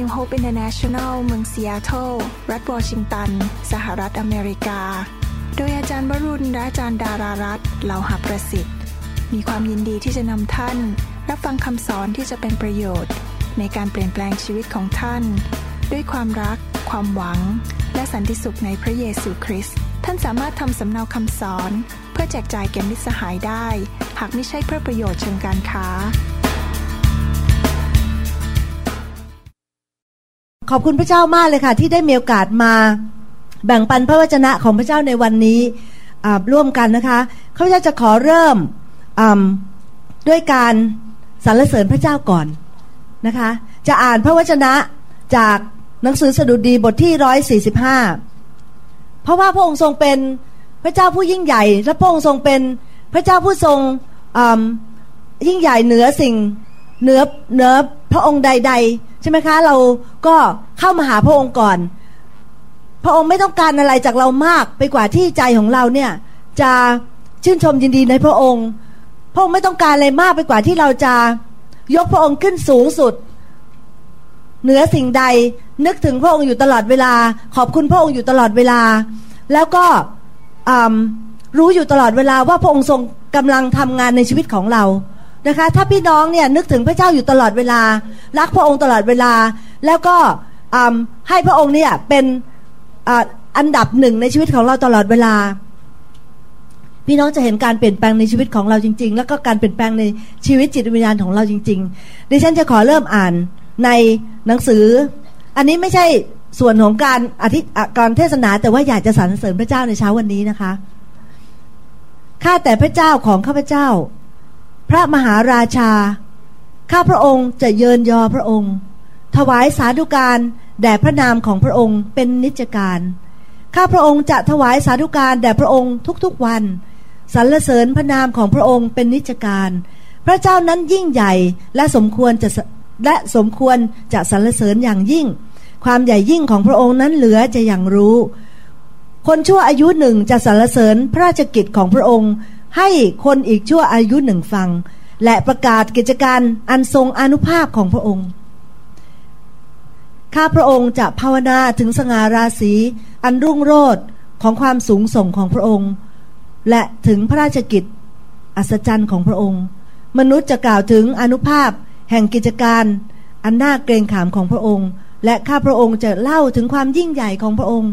New Hope International เมืองซีแอตเทิลรัฐวอชิงตัน สหรัฐอเมริกา โดยอาจารย์วรุณและอาจารย์ดารารัตเหล่าหาประสิทธิ์ มีความยินดีที่จะนำท่าน รับฟังคำสอนที่จะเป็นประโยชน์ ในการเปลี่ยนแปลงชีวิตของท่าน ด้วยความรัก ความหวัง และสันติสุขในพระเยซูคริสต์ท่านสามารถทำสำเนาคำสอน เพื่อแจกจ่ายแก่มิตรสหายได้ หากไม่ใช่เพื่อประโยชน์เชิงการค้า ขอบคุณพระเจ้ามากเลยค่ะ ที่ได้มีโอกาสมาแบ่งปันพระวจนะของพระเจ้าในวันนี้ร่วมกันนะคะข้าพเจ้าจะขอเริ่มด้วยการสรรเสริญพระเจ้าก่อนนะคะ จะอ่านพระวจนะจากหนังสือสดุดีบทที่ร้อยสี่สิบห้าเพราะว่าพระองค์ทรงเป็นพระเจ้าผู้ยิ่งใหญ่ และพระองค์ทรงเป็นพระเจ้าผู้ทรงยิ่งใหญ่เหนือสิ่งเหนือเหนือพระองค์ใด ๆ ใช่ไหมคะ เราก็เข้ามาหาพระองค์ก่อน พระองค์ไม่ต้องการอะไรจากเรามากไปกว่าที่ใจของเราเนี่ยจะชื่นชมยินดีในพระองค์ พระองค์ไม่ต้องการอะไรมากไปกว่าที่เราจะยกพระองค์ขึ้นสูงสุด เหนือสิ่งใดนึกถึงพระองค์อยู่ตลอดเวลา ขอบคุณพระองค์อยู่ตลอดเวลา แล้วก็รู้อยู่ตลอดเวลาว่าพระองค์ทรงกำลังทำงานในชีวิตของเรา นะคะ ถ้าพี่น้องเนี่ยนึกถึงพระเจ้าอยู่ตลอดเวลา รักพระองค์ตลอดเวลา แล้วก็ให้พระองค์เนี่ยเป็นอันดับหนึ่งในชีวิตของเราตลอดเวลา พี่น้องจะเห็นการเปลี่ยนแปลงในชีวิตของเราจริง ๆ แล้วก็การเปลี่ยนแปลงในชีวิตจิตวิญญาณของเราจริง ๆ ดิฉันจะขอเริ่มอ่านในหนังสือ อันนี้ไม่ใช่ส่วนของการอธิการเทศนา แต่ว่าอยากจะสรรเสริญพระเจ้าในเช้าวันนี้นะคะข้าแต่พระเจ้าของข้าพเจ้า พระมหาราชา ข้าพระองค์จะเยินยอพระองค์ ถวายสาธุการแด่พระนามของพระองค์เป็นนิจการ ข้าพระองค์จะถวายสาธุการแด่พระองค์ทุกๆวัน สรรเสริญพระนามของพระองค์เป็นนิจการ พระเจ้านั้นยิ่งใหญ่และสมควรจะและสมควรจะสรรเสริญอย่างยิ่ง ความใหญ่ยิ่งของพระองค์นั้นเหลือจะอย่างรู้ คนชั่วอายุหนึ่งจะสรรเสริญพระราชกิจของพระองค์ ให้คนอีกชั่วอายุหนึ่งฟัง และประกาศกิจการอันทรงอนุภาพของพระองค์ ข้าพระองค์จะภาวนาถึงสง่าราศีอันรุ่งโรจน์ของความสูงส่งของพระองค์ และถึงพระราชกิจอัศจรรย์ของพระองค์ มนุษย์จะกล่าวถึงอนุภาพแห่งกิจการอันน่าเกรงขามของพระองค์ และข้าพระองค์จะเล่าถึงความยิ่งใหญ่ของพระองค์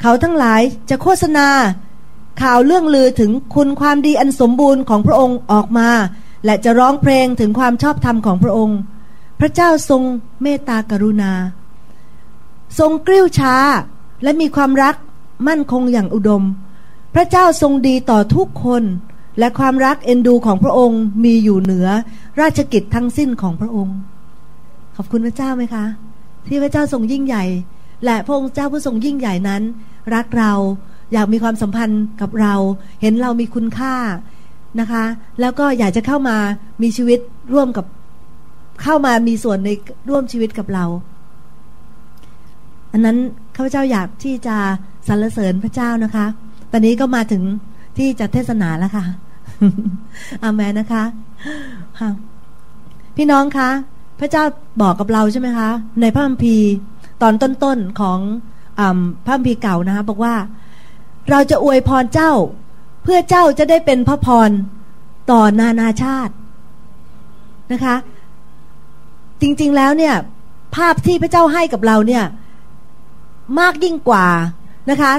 เขาทั้งหลายจะโฆษณา ข่าวเรื่องลือถึงคุณความดีอันสมบูรณ์ของพระองค์ออกมา และจะร้องเพลงถึงความชอบธรรมของพระองค์ พระเจ้าทรงเมตตากรุณา ทรงกริ้วช้า และมีความรักมั่นคงอย่างอุดม พระเจ้าทรงดีต่อทุกคน และความรักเอ็นดูของพระองค์มีอยู่เหนือราชกิจทั้งสิ้นของพระองค์ ขอบคุณพระเจ้าไหมคะ ที่พระเจ้าทรงยิ่งใหญ่ และพระองค์เจ้าผู้ทรงยิ่งใหญ่นั้น รักเรา อยากมีความสัมพันธ์กับเรา เห็นเรามีคุณค่านะคะ แล้วก็อยากจะเข้ามามีชีวิตร่วมกับเข้ามามีส่วนในร่วมชีวิตกับเรา อันนั้นข้าพเจ้าอยากที่จะสรรเสริญพระเจ้านะคะ ตอนนี้ก็มาถึงที่จะเทศนาแล้วค่ะอาเมนนะคะค่ะพี่น้องคะ พระเจ้าบอกกับเราใช่ไหมคะ ในพระคัมภีร์ตอนต้นๆของอพระคัมภีร์เก่านะคะบอกว่า เราจะอวยพรเจ้า เพื่อเจ้าจะได้เป็นพระพรต่อนานาชาตินะคะ จริงๆแล้วเนี่ย ภาพที่พระเจ้าให้กับเราเนี่ย มากยิ่งกว่านะคะ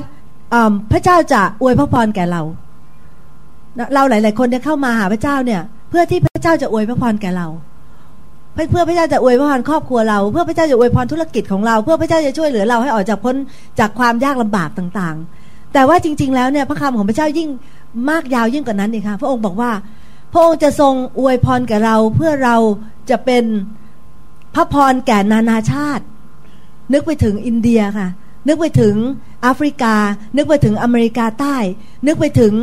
พระเจ้าจะอวยพระพรแก่เรา เราหลาย ๆ คนเนี่ยเข้ามาหาพระเจ้าเนี่ย เพื่อที่พระเจ้าจะอวยพระพรแก่เรา เพื่อพระเจ้าจะอวยพระพรครอบครัวเรา เพื่อพระเจ้าจะอวยพรธุรกิจของเรา เพื่อพระเจ้าจะช่วยเหลือเราให้ออกจากพ้นจากความยากลำบากต่าง ๆ แต่ว่าจริง ๆ แล้วเนี่ยพระคำของพระเจ้ายิ่งมากยาวยิ่งกว่านั้นอีกค่ะพระองค์บอกว่า พระองค์จะทรงอวยพรแก่เราเพื่อเราจะเป็นพระพรแก่นานาชาติ นึกไปถึงอินเดียค่ะ นึกไปถึงแอฟริกา นึกไปถึงอเมริกาใต้ นึกไปถึง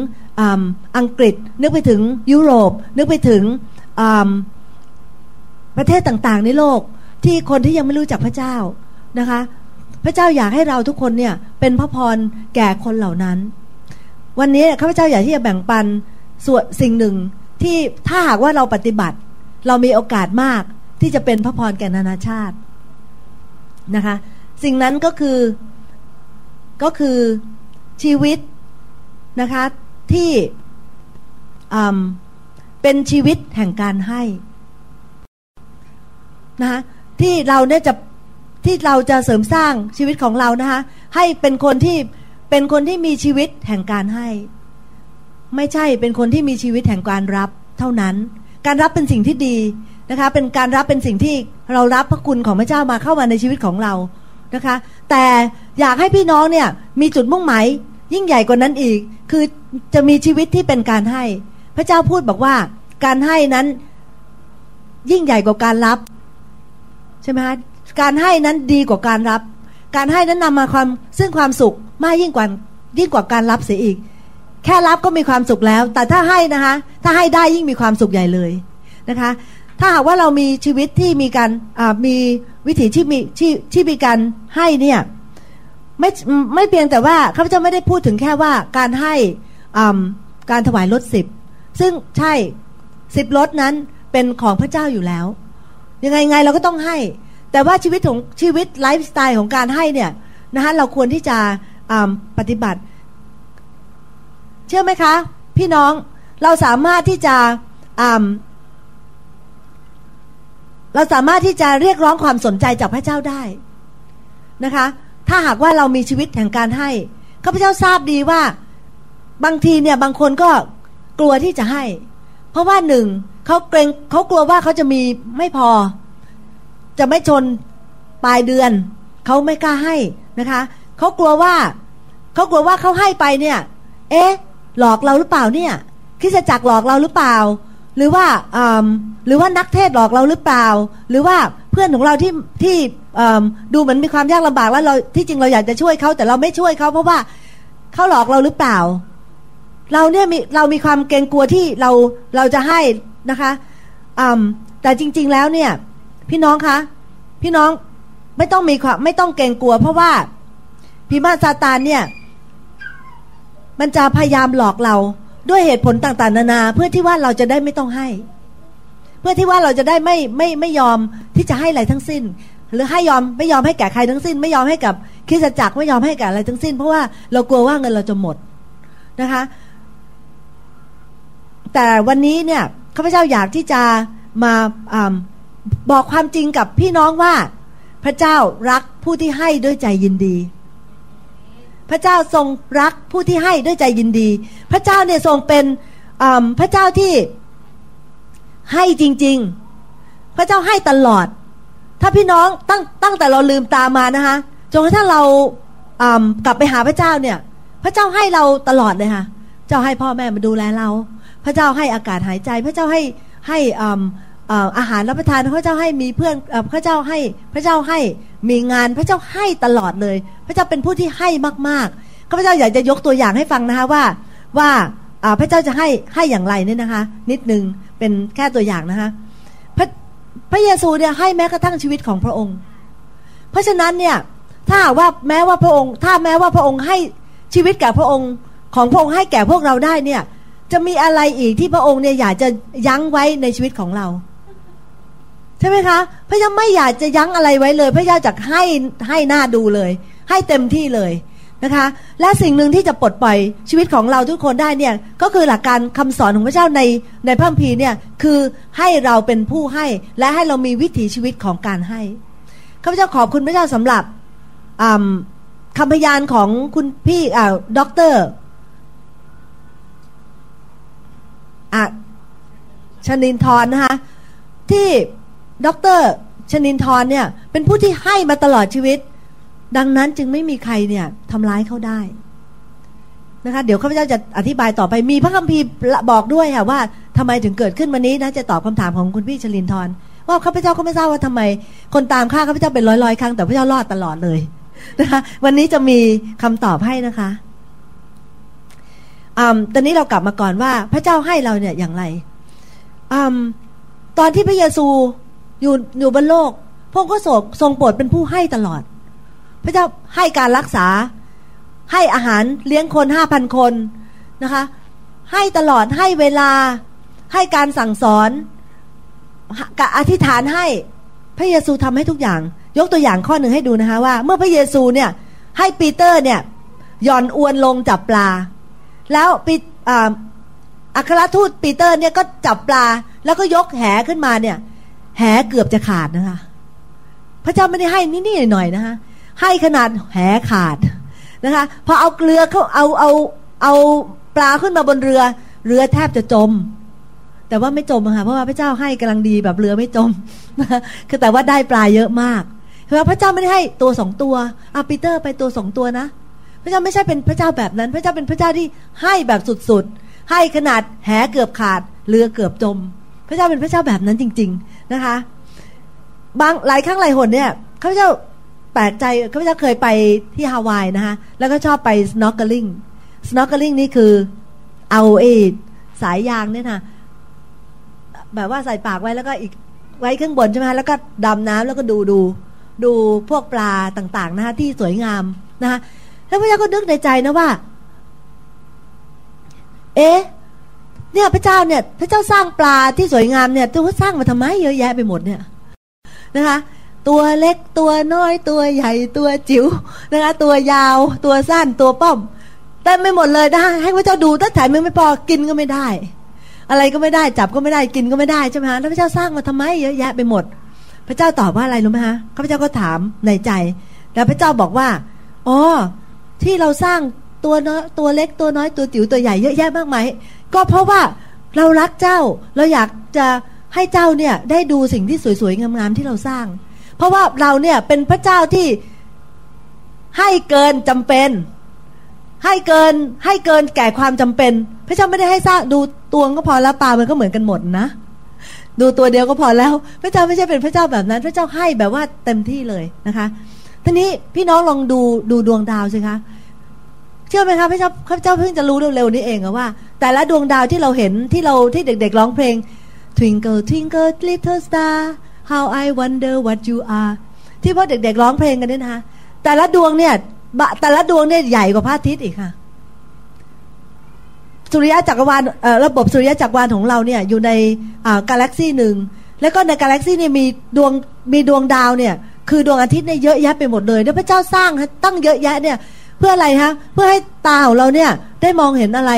อังกฤษ นึกไปถึงยุโรป นึกไปถึงประเทศต่างๆ ในโลกที่คนที่ยังไม่รู้จักพระเจ้านะคะ พระเจ้าอยากให้เราทุกคนเนี่ย เป็นพระพรแก่คนเหล่านั้น วันนี้ข้าพเจ้าอยากที่จะแบ่งปันส่วนสิ่งหนึ่งที่ถ้าหากว่าเราปฏิบัติ เรามีโอกาสมากที่จะเป็นพระพรแก่นานาชาตินะคะ สิ่งนั้นก็คือก็คือชีวิตนะคะที่เป็นชีวิตแห่งการให้นะคะที่เราเนี่ยจะที่เราจะเสริมสร้างชีวิตของเรานะคะ ให้เป็นคนที่เป็นคนที่มีชีวิตแห่งการให้ ไม่ใช่เป็นคนที่มีชีวิตแห่งการรับเท่านั้น การรับเป็นสิ่งที่ดีนะคะ เป็นการรับเป็นสิ่งที่เรารับพระคุณของพระเจ้ามาเข้ามาในชีวิตของเรานะคะ แต่อยากให้พี่น้องเนี่ยมีจุดมุ่งหมายยิ่งใหญ่กว่านั้นอีก คือจะมีชีวิตที่เป็นการให้ พระเจ้าพูดบอกว่า การให้นั้นยิ่งใหญ่กว่าการรับ ใช่ไหมคะการให้นั้นดีกว่าการรับ การให้นั้นนำมาความซึ่งความสุขมากยิ่งกว่ายิ่งกว่าการรับเสียอีก แค่รับก็มีความสุขแล้ว แต่ถ้าให้นะคะ ถ้าให้ได้ยิ่งมีความสุขใหญ่เลยนะคะ ถ้าหากว่าเรามีชีวิตที่มีการมีวิถีที่มีที่ที่มีการให้เนี่ยไม่ไม่เพียงแต่ว่าข้าพเจ้าไม่ได้พูดถึงแค่ว่าการให้การถวายรถสิบซึ่งใช่สิบรถนั้นเป็นของพระเจ้าอยู่แล้ว ยังไงไงเราก็ต้องให้ แต่ว่าชีวิตของชีวิตไลฟ์สไตล์ของการให้เนี่ยนะคะเราควรที่จะปฏิบัติ เชื่อไหมคะ พี่น้องเราสามารถที่จะเราสามารถที่จะเรียกร้องความสนใจจากพระเจ้าได้นะคะ ถ้าหากว่าเรามีชีวิตแห่งการให้ข้าพเจ้าทราบดีว่าบางทีเนี่ยบางคนก็กลัวที่จะให้ เพราะว่าหนึ่งเขาเกรงเขากลัวว่าเขาจะมีไม่พอ จะไม่ชนปลายเดือน เขาไม่กล้าให้นะคะเขากลัวว่าเขากลัวว่าเขาให้ไปเนี่ย เอ๊ะ หลอกเราหรือเปล่าเนี่ยคิดจะจักหลอกเราหรือเปล่า หรือว่าหรือว่านักเทศหลอกเราหรือเปล่า หรือว่าเพื่อนของเราที่ที่ดูเหมือนมีความยากลำบากแล้วเราที่จริงเราอยากจะช่วยเขาแต่เราไม่ช่วยเขาเพราะว่าเขาหลอกเราหรือเปล่า เราเนี่ยมีเรามีความเกรงกลัวที่เราเราจะให้นะคะแต่จริง ๆแล้วเนี่ย พี่น้องคะ พี่น้องไม่ต้องมีความไม่ต้องเกรงกลัว เพราะว่าพิมาซาตานเนี่ย มันจะพยายามหลอกเราด้วยเหตุผลต่าง ๆ นานา เพื่อที่ว่าเราจะได้ไม่ต้องให้ เพื่อที่ว่าเราจะได้ไม่ไม่ไม่ยอมที่จะให้อะไรทั้งสิ้น หรือให้ยอมไม่ยอมให้แก่ใครทั้งสิ้น ไม่ยอมให้กับคริสตจักรไม่ยอมให้แก่อะไรทั้งสิ้น เพราะว่าเรากลัวว่าเงินเราจะหมดนะคะ แต่วันนี้เนี่ยข้าพเจ้าอยากที่จะมาอ บอกความจริงกับพี่น้องว่า พระเจ้ารักผู้ที่ให้ด้วยใจยินดี พระเจ้าทรงรักผู้ที่ให้ด้วยใจยินดี พระเจ้าเนี่ยทรงเป็นพระเจ้าที่ให้จริง ๆ พระเจ้าให้ตลอด ถ้าพี่น้องตั้งตั้งแต่เราลืมตามานะคะจนกระทั่งเรากลับไปหาพระเจ้าเนี่ย พระเจ้าให้เราตลอดเลยค่ะ เจ้าให้พ่อแม่มาดูแลเรา พระเจ้าให้อากาศหายใจ พระเจ้าให้ให้ อาหารรับประทานพระเจ้าให้มีเพื่อนพระเจ้าให้พระเจ้าให้มีงานพระเจ้าให้ตลอดเลย พระเจ้าเป็นผู้ที่ให้มากๆข้าพเจ้าอยากจะยกตัวอย่างให้ฟังนะคะว่าว่าพระเจ้าจะให้ให้อย่างไรเนี่ยนะคะ นิดนึงเป็นแค่ตัวอย่างนะคะพระเยซูเนี่ยให้แม้กระทั่งชีวิตของพระองค์ เพราะฉะนั้นเนี่ยถ้าว่าแม้ว่าพระองค์ ถ้าแม้ว่าพระองค์ให้ชีวิตแก่พระองค์ของพระองค์ให้แก่พวกเราได้เนี่ยจะมีอะไรอีกที่พระองค์เนี่ยอยากจะยั้งไว้ในชีวิตของเรา ใช่ไหมคะ พระเจ้าไม่อยากจะยั้งอะไรไว้เลย พระเจ้าจะให้ให้หน้าดูเลย ให้เต็มที่เลยนะคะ และสิ่งหนึ่งที่จะปลดปล่อยชีวิตของเราทุกคนได้เนี่ยก็คือหลักการคำสอนของพระเจ้าในในพระคัมภีร์เนี่ยคือให้เราเป็นผู้ให้และให้เรามีวิถีชีวิตของการให้ข้าพเจ้าขอบคุณพระเจ้าสำหรับคำพยานของคุณพี่อ่าด็อกเตอร์อะชนินทรนะคะที่ ด็อกเตอร์ชนินทรเนี่ย เป็นผู้ที่ให้มาตลอดชีวิต ดังนั้นจึงไม่มีใครเนี่ยทำร้ายเขาได้นะคะเดี๋ยวข้าพเจ้าจะอธิบายต่อไปมีพระคัมภีร์บอกด้วยค่ะว่าทำไมถึงเกิดขึ้นวันนี้นะจะตอบคำถามของคุณพี่ชลินทร์ว่าข้าพเจ้าก็ไม่ทราบว่าทำไม คนตามข้าข้าพเจ้าเป็นร้อยร้อยครั้งแต่พระเจ้ารอดตลอดเลยนะคะวันนี้จะมีคำตอบให้นะคะอตอนนี้เรากลับมาก่อนว่าพระเจ้าให้เราเนี่ยอย่างไรอตอนที่พระเยซู อยู่อยู่บนโลก พระองค์ก็ทรงโปรดเป็นผู้ให้ตลอด พระเจ้าให้การรักษา ให้อาหารเลี้ยงคนห้าพันคนนะคะ ให้ตลอดให้เวลา ให้การสั่งสอนกับอธิษฐานให้พระเยซูทำให้ทุกอย่าง ยกตัวอย่างข้อหนึ่งให้ดูนะคะว่า เมื่อพระเยซูเนี่ยให้ปีเตอร์เนี่ยหย่อนอวนลงจับปลา แล้วปีอัครทูตปีเตอร์เนี่ยก็จับปลา แล้วก็ยกแหขึ้นมาเนี่ย แหเกือบจะขาดนะคะ พระเจ้าไม่ได้ให้นิดๆหน่อยๆนะคะ ให้ขนาดแหขาดนะคะพอเอาเกลือเขาเอาเอาเอาปลาขึ้นมาบนเรือ เรือแทบจะจม แต่ว่าไม่จมค่ะเพราะว่าพระเจ้าให้กำลังดีแบบเรือไม่จมคือแต่ว่าได้ปลาเยอะมากเพราะพระเจ้าไม่ได้ให้ตัวสองตัวอาปีเตอร์ไปตัวสองตัวนะพระเจ้าไม่ใช่เป็นพระเจ้าแบบนั้น พระเจ้าเป็นพระเจ้าที่ให้แบบสุดๆให้ขนาดแหเกือบขาดเรือเกือบจม พระเจ้าเป็นพระเจ้าแบบนั้นจริง ๆ นะคะ บางหลายครั้งหลายหนเนี่ยข้าพเจ้าแปลกใจข้าพเจ้าเคยไปที่ฮาวายนะคะ แล้วก็ชอบไป snorkeling snorkeling นี่คือเอาเอสายยางเนี่ยนะแบบว่าใส่ปากไว้แล้วก็อีกไว้ข้างบนใช่ไหมแล้วก็ดำน้ำแล้วก็ดูดูดูพวกปลาต่าง ๆ นะคะที่สวยงามนะคะแล้วพระเจ้าก็นึกในใจนะว่า เอ๊ะ เนี่ยพระเจ้าเนี่ยพระเจ้าสร้างปลาที่สวยงามเนี่ยตัวสร้างมาทำไมเยอะแยะไปหมดเนี่ยนะคะ ตัวเล็กตัวน้อยตัวใหญ่ตัวจิ๋วนะคะตัวยาวตัวสั้นตัวป้อมแต่ไม่หมดเลยนะให้พระเจ้าดูถ้าถ่ายมันไม่พอกินก็ไม่ได้ อะไรก็ไม่ได้จับก็ไม่ได้กินก็ไม่ได้ใช่ไหมฮะแล้วพระเจ้าสร้างมาทำไมเยอะแยะไปหมด พระเจ้าตอบว่าอะไรรู้ไหมฮะข้าพเจ้าก็ถามในใจ แล้วพระเจ้าบอกว่าอ๋อที่เราสร้างตัวน้อยตัวเล็กตัวน้อยตัวจิ๋วตัวใหญ่เยอะแยะมากมาย ก็เพราะว่าเรารักเจ้าเราอยากจะให้เจ้าเนี่ยได้ดูสิ่งที่สวยๆงามๆที่เราสร้าง เพราะว่าเราเนี่ยเป็นพระเจ้าที่ให้เกินจำเป็น ให้เกินให้เกินแก่ความจำเป็น พระเจ้าไม่ได้ให้สร้างดูตัวก็พอแล้วปลามันก็เหมือนกันหมดนะดูตัวเดียวก็พอแล้ว พระเจ้าไม่ใช่เป็นพระเจ้าแบบนั้น พระเจ้าให้แบบว่าเต็มที่เลยนะคะทีนี้พี่น้องลองดูดูดวงดาวสิคะ เชื่อไหมคะพระเจ้าพระเจ้าเพิ่งจะรู้เร็วๆนี้เองว่า แต่ละดวงดาวที่เราเห็นที่เราที่เด็ก ๆ ร้องเพลง Twinkle Twinkle Little Star How I Wonder What You Are ที่พ่อเด็ก ๆ ร้องเพลงกันเนี่ยนะคะแต่ละดวงเนี่ยแต่ละดวงเนี่ยใหญ่กว่าพระอาทิตย์อีกค่ะ สุริยะจักรวาลระบบสุริยะจักรวาลของเราเนี่ย อยู่ในกาแล็กซี่หนึ่งแล้วก็ในกาแล็กซี่เนี่ยมีดวงมีดวงดาวเนี่ย คือดวงอาทิตย์เนี่ยเยอะแยะไปหมดเลยแล้วพระเจ้าสร้างตั้งเยอะแยะเนี่ย เพื่ออะไรฮะ เพื่อให้ตาของเราเนี่ยได้มองเห็นอะไร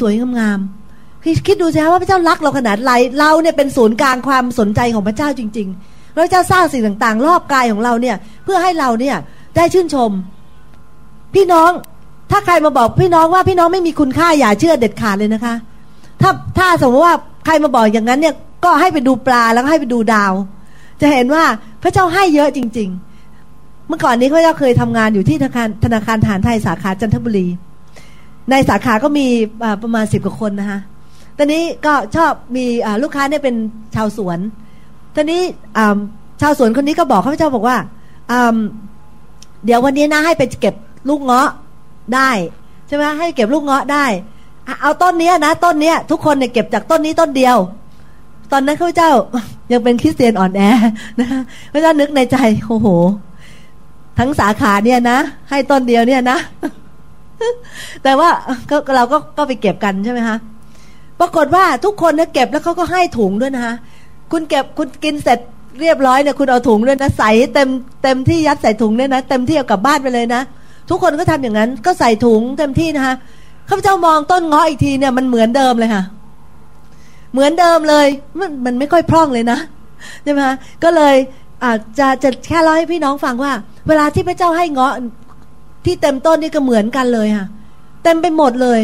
สวยๆงามๆคิดดูสิคะว่าพระเจ้ารักเราขนาดไรเราเนี่ยเป็นศูนย์กลางความสนใจของพระเจ้าจริง ๆ พระเจ้าสร้างสิ่งต่างๆ รอบกายของเราเนี่ยเพื่อให้เราเนี่ยได้ชื่นชม พี่น้องถ้าใครมาบอกพี่น้องว่าพี่น้องไม่มีคุณค่าอย่าเชื่อเด็ดขาดเลยนะคะ ถ้าถ้าสมมติว่าใครมาบอกอย่างนั้นเนี่ยก็ให้ไปดูปลาแล้วก็ให้ไปดูดาว จะเห็นว่าพระเจ้าให้เยอะจริง ๆ เมื่อก่อนนี้พระเจ้าเคยทำงานอยู่ที่ธนาคารธนาคารฐานไทยสาขาจันทบุรี ในสาขาก็มีประมาณสิบกว่าคนนะคะตอนนี้ก็ชอบมีลูกค้าเนี่ยเป็นชาวสวน ตอนนี้ชาวสวนคนนี้ก็บอกข้าพเจ้าบอกว่าเดี๋ยววันนี้นะให้ไปเก็บลูกเงาะได้ใช่ไหมให้เก็บลูกเงาะได้ เอาต้นนี้นะต้นนี้ทุกคนเนี่ยเก็บจากต้นนี้ต้นเดียว ตอนนั้นข้าพเจ้ายังเป็นคริสเตียนอ่อนแอนะคะพระเจ้านึกในใจโอ้โห ทั้งสาขาเนี่ยนะ ให้ต้นเดียวเนี่ยนะ แต่ว่าก็เราก็ก็ไปเก็บกันใช่ไหมคะปรากฏว่าทุกคนเนี่ยเก็บแล้วเขาก็ให้ถุงด้วยนะคะคุณเก็บคุณกินเสร็จเรียบร้อยเนี่ยคุณเอาถุงด้วยนะใส่เต็มเต็มที่ยัดใส่ถุงเนี่ยนะเต็มที่เอากลับบ้านไปเลยนะทุกคนก็ทำอย่างนั้น ก็ใส่ถุงเต็มที่นะคะข้าพเจ้ามองต้นเงาะอีกทีเนี่ยมันเหมือนเดิมเลยค่ะ เหมือนเดิมเลย มันมันไม่ค่อยพร่องเลยนะใช่ไหมคะก็เลย จจะจะแค่เล่าให้พี่น้องฟังว่า เวลาที่พระเจ้าให้เงาะที่เต็มต้นนี่ก็เหมือนกันเลยค่ะเต็มไปหมดเลย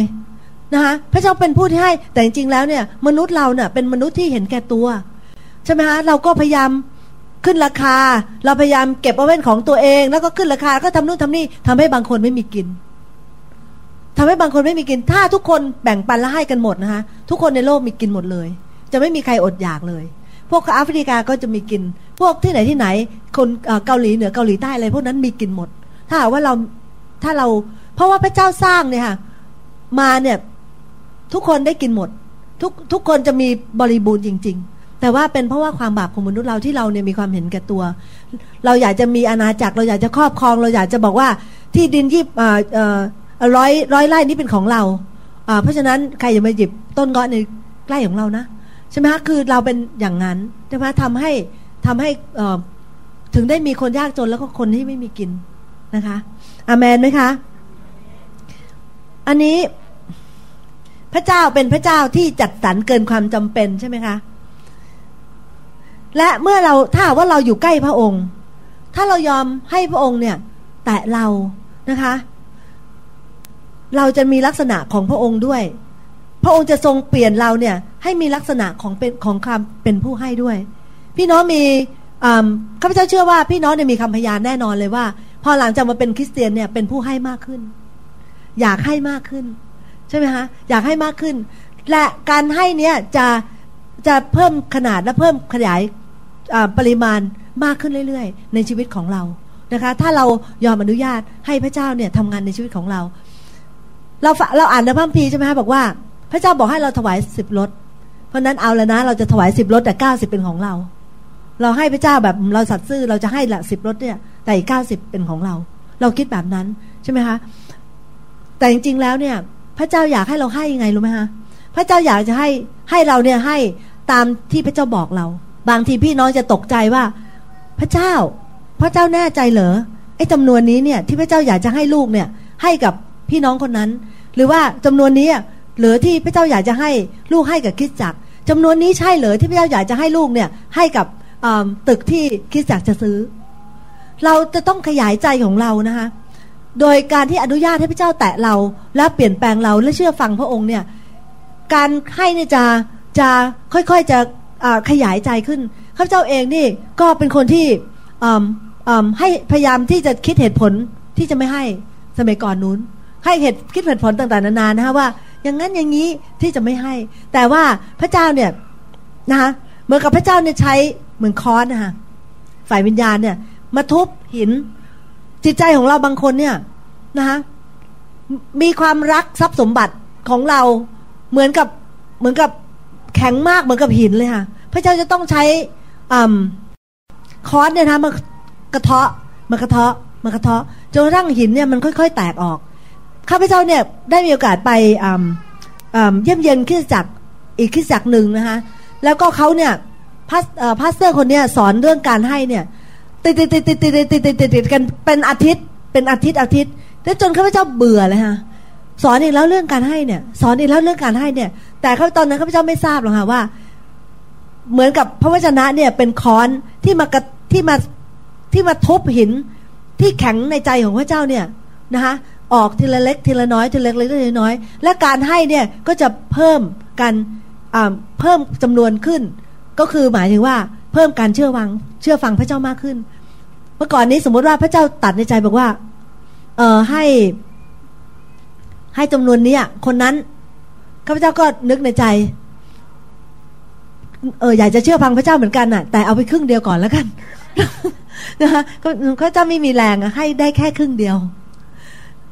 นะคะพระเจ้าเป็นผู้ที่ให้ แต่จริงๆแล้วเนี่ย มนุษย์เราเนี่ยเป็นมนุษย์ที่เห็นแก่ตัวใช่ไหมคะเราก็พยายามขึ้นราคา เราพยายามเก็บเอาไว้ของตัวเอง แล้วก็ขึ้นราคาก็ทำนู่นทำนี่ทำให้บางคนไม่มีกินทำให้บางคนไม่มีกิน ถ้าทุกคนแบ่งปันและให้กันหมดนะคะทุกคนในโลกมีกินหมดเลย จะไม่มีใครอดอยากเลย พวกแอฟริกาก็จะมีกิน พวกที่ไหนที่ไหน คนเกาหลีเหนือเกาหลีใต้อะไรพวกนั้นมีกินหมด ถ้าว่าเราถ้าเรา เพราะว่าพระเจ้าสร้างเนี่ยค่ะมาเนี่ยทุกคนได้กินหมด ทุกทุกคนจะมีบริบูรณ์จริง ๆ แต่ว่าเป็นเพราะว่าความบาปของมนุษย์เราที่เราเนี่ยมีความเห็นแก่ตัว เราอยากจะมีอาณาจักรเราอยากจะครอบครอง เราอยากจะบอกว่าที่ดินยี่ร้อยร้อยไร่นี่เป็นของเราเพราะฉะนั้นใครอย่ามาหยิบต้นเงาะในไร่ของเรานะใช่ไหมคะคือเราเป็นอย่างนั้นใช่ไหมทำให้ ทำให้ถึงได้มีคนยากจนแล้วก็คนที่ไม่มีกินนะคะอามนไหมคะ อันนี้พระเจ้าเป็นพระเจ้าที่จัดสรรเกินความจำเป็นใช่ไหมคะและเมื่อเราถ้าว่าเราอยู่ใกล้พระองค์ ถ้าเรายอมให้พระองค์เนี่ย แตะเรานะคะ เราจะมีลักษณะของพระองค์ด้วย พระองค์จะทรงเปลี่ยนเราเนี่ย ให้มีลักษณะของเป็นของความเป็นผู้ให้ด้วย พี่น้องมีข้าพเจ้าเชื่อว่าพี่น้องเนี่ยมีคำพยานแน่นอนเลยว่า พอหลังจากมาเป็นคริสเตียนเนี่ยเป็นผู้ให้มากขึ้น อยากให้มากขึ้น ใช่ไหมคะอยากให้มากขึ้น และการให้เนี้ยจะจะเพิ่มขนาดและเพิ่มขยายปริมาณมากขึ้นเรื่อย ๆ ในชีวิตของเรานะคะ ถ้าเรายอมอนุญาตให้พระเจ้าเนี่ยทำงานในชีวิตของเรา เราเราอ่านในพระคัมภีร์ใช่ไหมคะบอกว่า พระเจ้าบอกให้เราถวายสิบรถเพราะนั้นเอาแล้วนะ เราจะถวายสิบรถแต่เก้าสิบเป็นของเรา เราให้พระเจ้าแบบเราสัตย์ซื่อเราจะให้ละสิบรถเนี่ย แต่อีกเก้าสิบเป็นของเรา เราคิดแบบนั้นใช่ไหมคะแต่จริงๆแล้วเนี่ย พระเจ้าอยากให้เราให้ยังไงรู้ไหมฮะพระเจ้าอยากจะให้ให้เราเนี่ยให้ตามที่พระเจ้าบอกเรา บางทีพี่น้องจะตกใจว่า พระเจ้า พระเจ้าแน่ใจเหรอไอ้จำนวนนี้เนี่ย ที่พระเจ้าอยากจะให้ลูกเนี่ย ให้กับพี่น้องคนนั้น หรือว่าจำนวนนี้เหลือที่พระเจ้าอยากจะให้ลูกให้กับคริสจักรจำนวนนี้ใช่เหรอที่พระเจ้าอยากจะให้ลูกเนี่ย ให้กับ ตึกที่คริสจักรจะซื้อ เราจะต้องขยายใจของเรานะคะโดยการที่อนุญาตให้พระเจ้าแตะเราและเปลี่ยนแปลงเราและเชื่อฟังพระองค์เนี่ย การให้เนี่ยจะจะค่อยๆจะขยายใจขึ้นข้าพเจ้าเองนี่ก็เป็นคนที่ให้พยายามที่จะคิดเหตุผลที่จะไม่ให้สมัยก่อนนู้น ให้เหตุคิดเหตุผลต่างๆนานานะคะว่า อย่างนั้นอย่างนี้ที่จะไม่ให้ แต่ว่าพระเจ้าเนี่ยนะคะ เหมือนกับพระเจ้าเนี่ยใช้เหมือนค้อนนะคะฝ่ายวิญญาณเนี่ย มาทุบหิน จิตใจของเราบางคนเนี่ยนะคะมีความรักทรัพย์สมบัติของเราเหมือนกับเหมือนกับแข็งมากเหมือนกับหินเลยค่ะ พระเจ้าจะต้องใช้ค้อนเนี่ยนะมากระเทาะมากระเทาะมากระเทาะจนกระทั่งหินเนี่ยมันค่อย ๆ แตกออกข้าพเจ้าเนี่ยได้มีโอกาสไปเยี่ยมเยียนคริสจักรอีกคริสจักรหนึ่งนะคะ แล้วก็เขาเนี่ย pastor คนเนี้ยสอนเรื่องการให้เนี่ยติดติดติดติดติดติดติดติดติดกันเป็นอาทิตย์เป็นอาทิตย์อาทิตย์แล้วจนข้าพเจ้าเบื่อเลยค่ะสอนอีกแล้วเรื่องการให้เนี่ย สอนอีกแล้วเรื่องการให้เนี่ย แต่เขาตอนนั้นข้าพเจ้าไม่ทราบหรอกค่ะว่า เหมือนกับพระวจนะเนี่ยเป็นค้อนที่มากระที่มาที่มาทุบหินที่แข็งในใจของพระเจ้าเนี่ยนะคะออกทีละเล็กทีละน้อยทีละเล็กทีละน้อย และการให้เนี่ยก็จะเพิ่มกัน เพิ่มจำนวนขึ้น ก็คือหมายถึงว่าเพิ่มการเชื่อวัง เชื่อฟังพระเจ้ามากขึ้น เมื่อก่อนนี้สมมติว่าพระเจ้าตัดในใจบอกว่า เออให้ ให้จำนวนนี้คนนั้นข้าพเจ้าก็นึกในใจ เอออยากจะเชื่อฟังพระเจ้าเหมือนกันน่ะ แต่เอาไปครึ่งเดียวก่อนแล้วกันนะคะพระเจ้าไม่มีแรงอะให้ได้แค่ครึ่งเดียว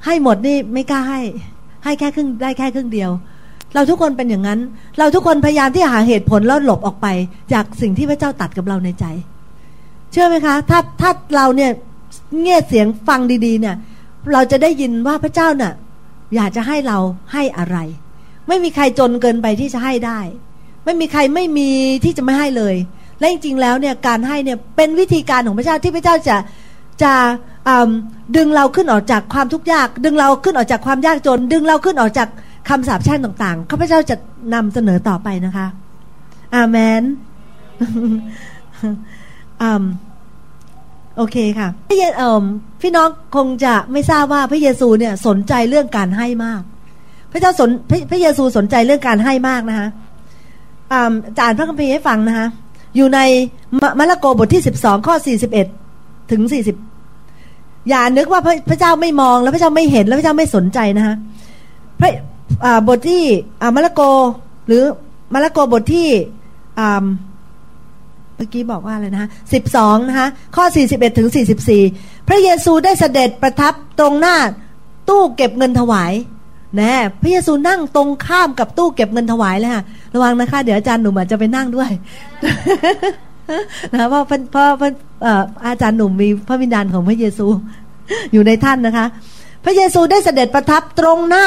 ให้หมดนี่ไม่กล้าให้ ให้แค่ครึ่งได้แค่ครึ่งเดียว เราทุกคนเป็นอย่างนั้น เราทุกคนพยายามที่หาเหตุผลแล้วหลบออกไป จากสิ่งที่พระเจ้าตัดกับเราในใจ เชื่อไหมคะ ถ้าถ้าเราเนี่ยเงียเสียงฟังดีๆเนี่ย เราจะได้ยินว่าพระเจ้าน่ะอยากจะให้เราให้อะไร ไม่มีใครจนเกินไปที่จะให้ได้ ไม่มีใครไม่มีที่จะไม่ให้เลย และจริงๆแล้วเนี่ยการให้เนี่ยเป็นวิธีการของพระเจ้าที่พระเจ้าจะจะดึงเราขึ้นออกจากความทุกข์ยาก ดึงเราขึ้นออกจากความยากจน ดึงเราขึ้นออกจาก คำสาปแช่งต่างๆ ข้าพเจ้าจะนำเสนอต่อไปนะคะ อาเมนอืมโอเคค่ะพี่เยเอ่พี่น้องคงจะไม่ทราบว่าพระเยซูเนี่ยสนใจเรื่องการให้มาก พระเจ้าสนพระพระเยซูสนใจเรื่องการให้มากนะคะอ่าจานพระคัมภีร์ให้ฟังนะคะ อยู่ในมาระโกบทที่สิบสองข้อสี่สิบเอ็ดถึงสี่สิบอย่านึกว่าพระพระเจ้าไม่มองแล้วพระเจ้าไม่เห็นแล้วพระเจ้าไม่สนใจนะคะพระ บทที่มาระโก หรือมาระโกบทที่เมื่อกี้บอกว่าอะไรนะสิบสองนะคะข้อสี่สิบเอ็ดถึงสี่สิบสี่พระเยซูได้เสด็จประทับตรงหน้าตู้เก็บเงินถวายนะพระเยซูนั่งตรงข้ามกับตู้เก็บเงินถวายเลยค่ะระวังนะคะ เดี๋ยวอาจารย์หนุ่มอาจจะไปนั่งด้วยนะเพราะเพราะเพราะอาจารย์หนุ่มมีพระวิญญาณของพระเยซูอยู่ในท่านนะคะ พระเยซูได้เสด็จประทับตรงหน้า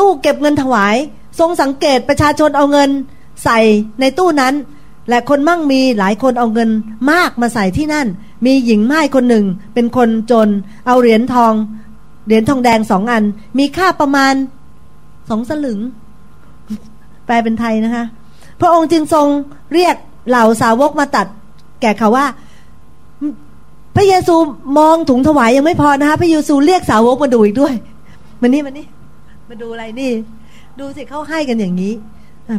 ตู้เก็บเงินถวาย ทรงสังเกตประชาชนเอาเงิน ใส่ในตู้นั้น และคนมั่งมีหลายคนเอาเงินมากมาใส่ที่นั่น มีหญิงไม้คนหนึ่ง เป็นคนจน เอาเหรียญทอง เหรียญทองแดงสองอัน มีค่าประมาณสองสลึง แปลเป็นไทยนะคะ พระองค์จึงทรงเรียกเหล่าสาวกมาตัด แก่เขาว่าพระเยซูมองถุงถวายยังไม่พอนะคะพระเยซูเรียกสาวกมาดูอีกด้วยมานี่มานี่ มาดูอะไรนี่ ดูสิเขาให้กันอย่างนี้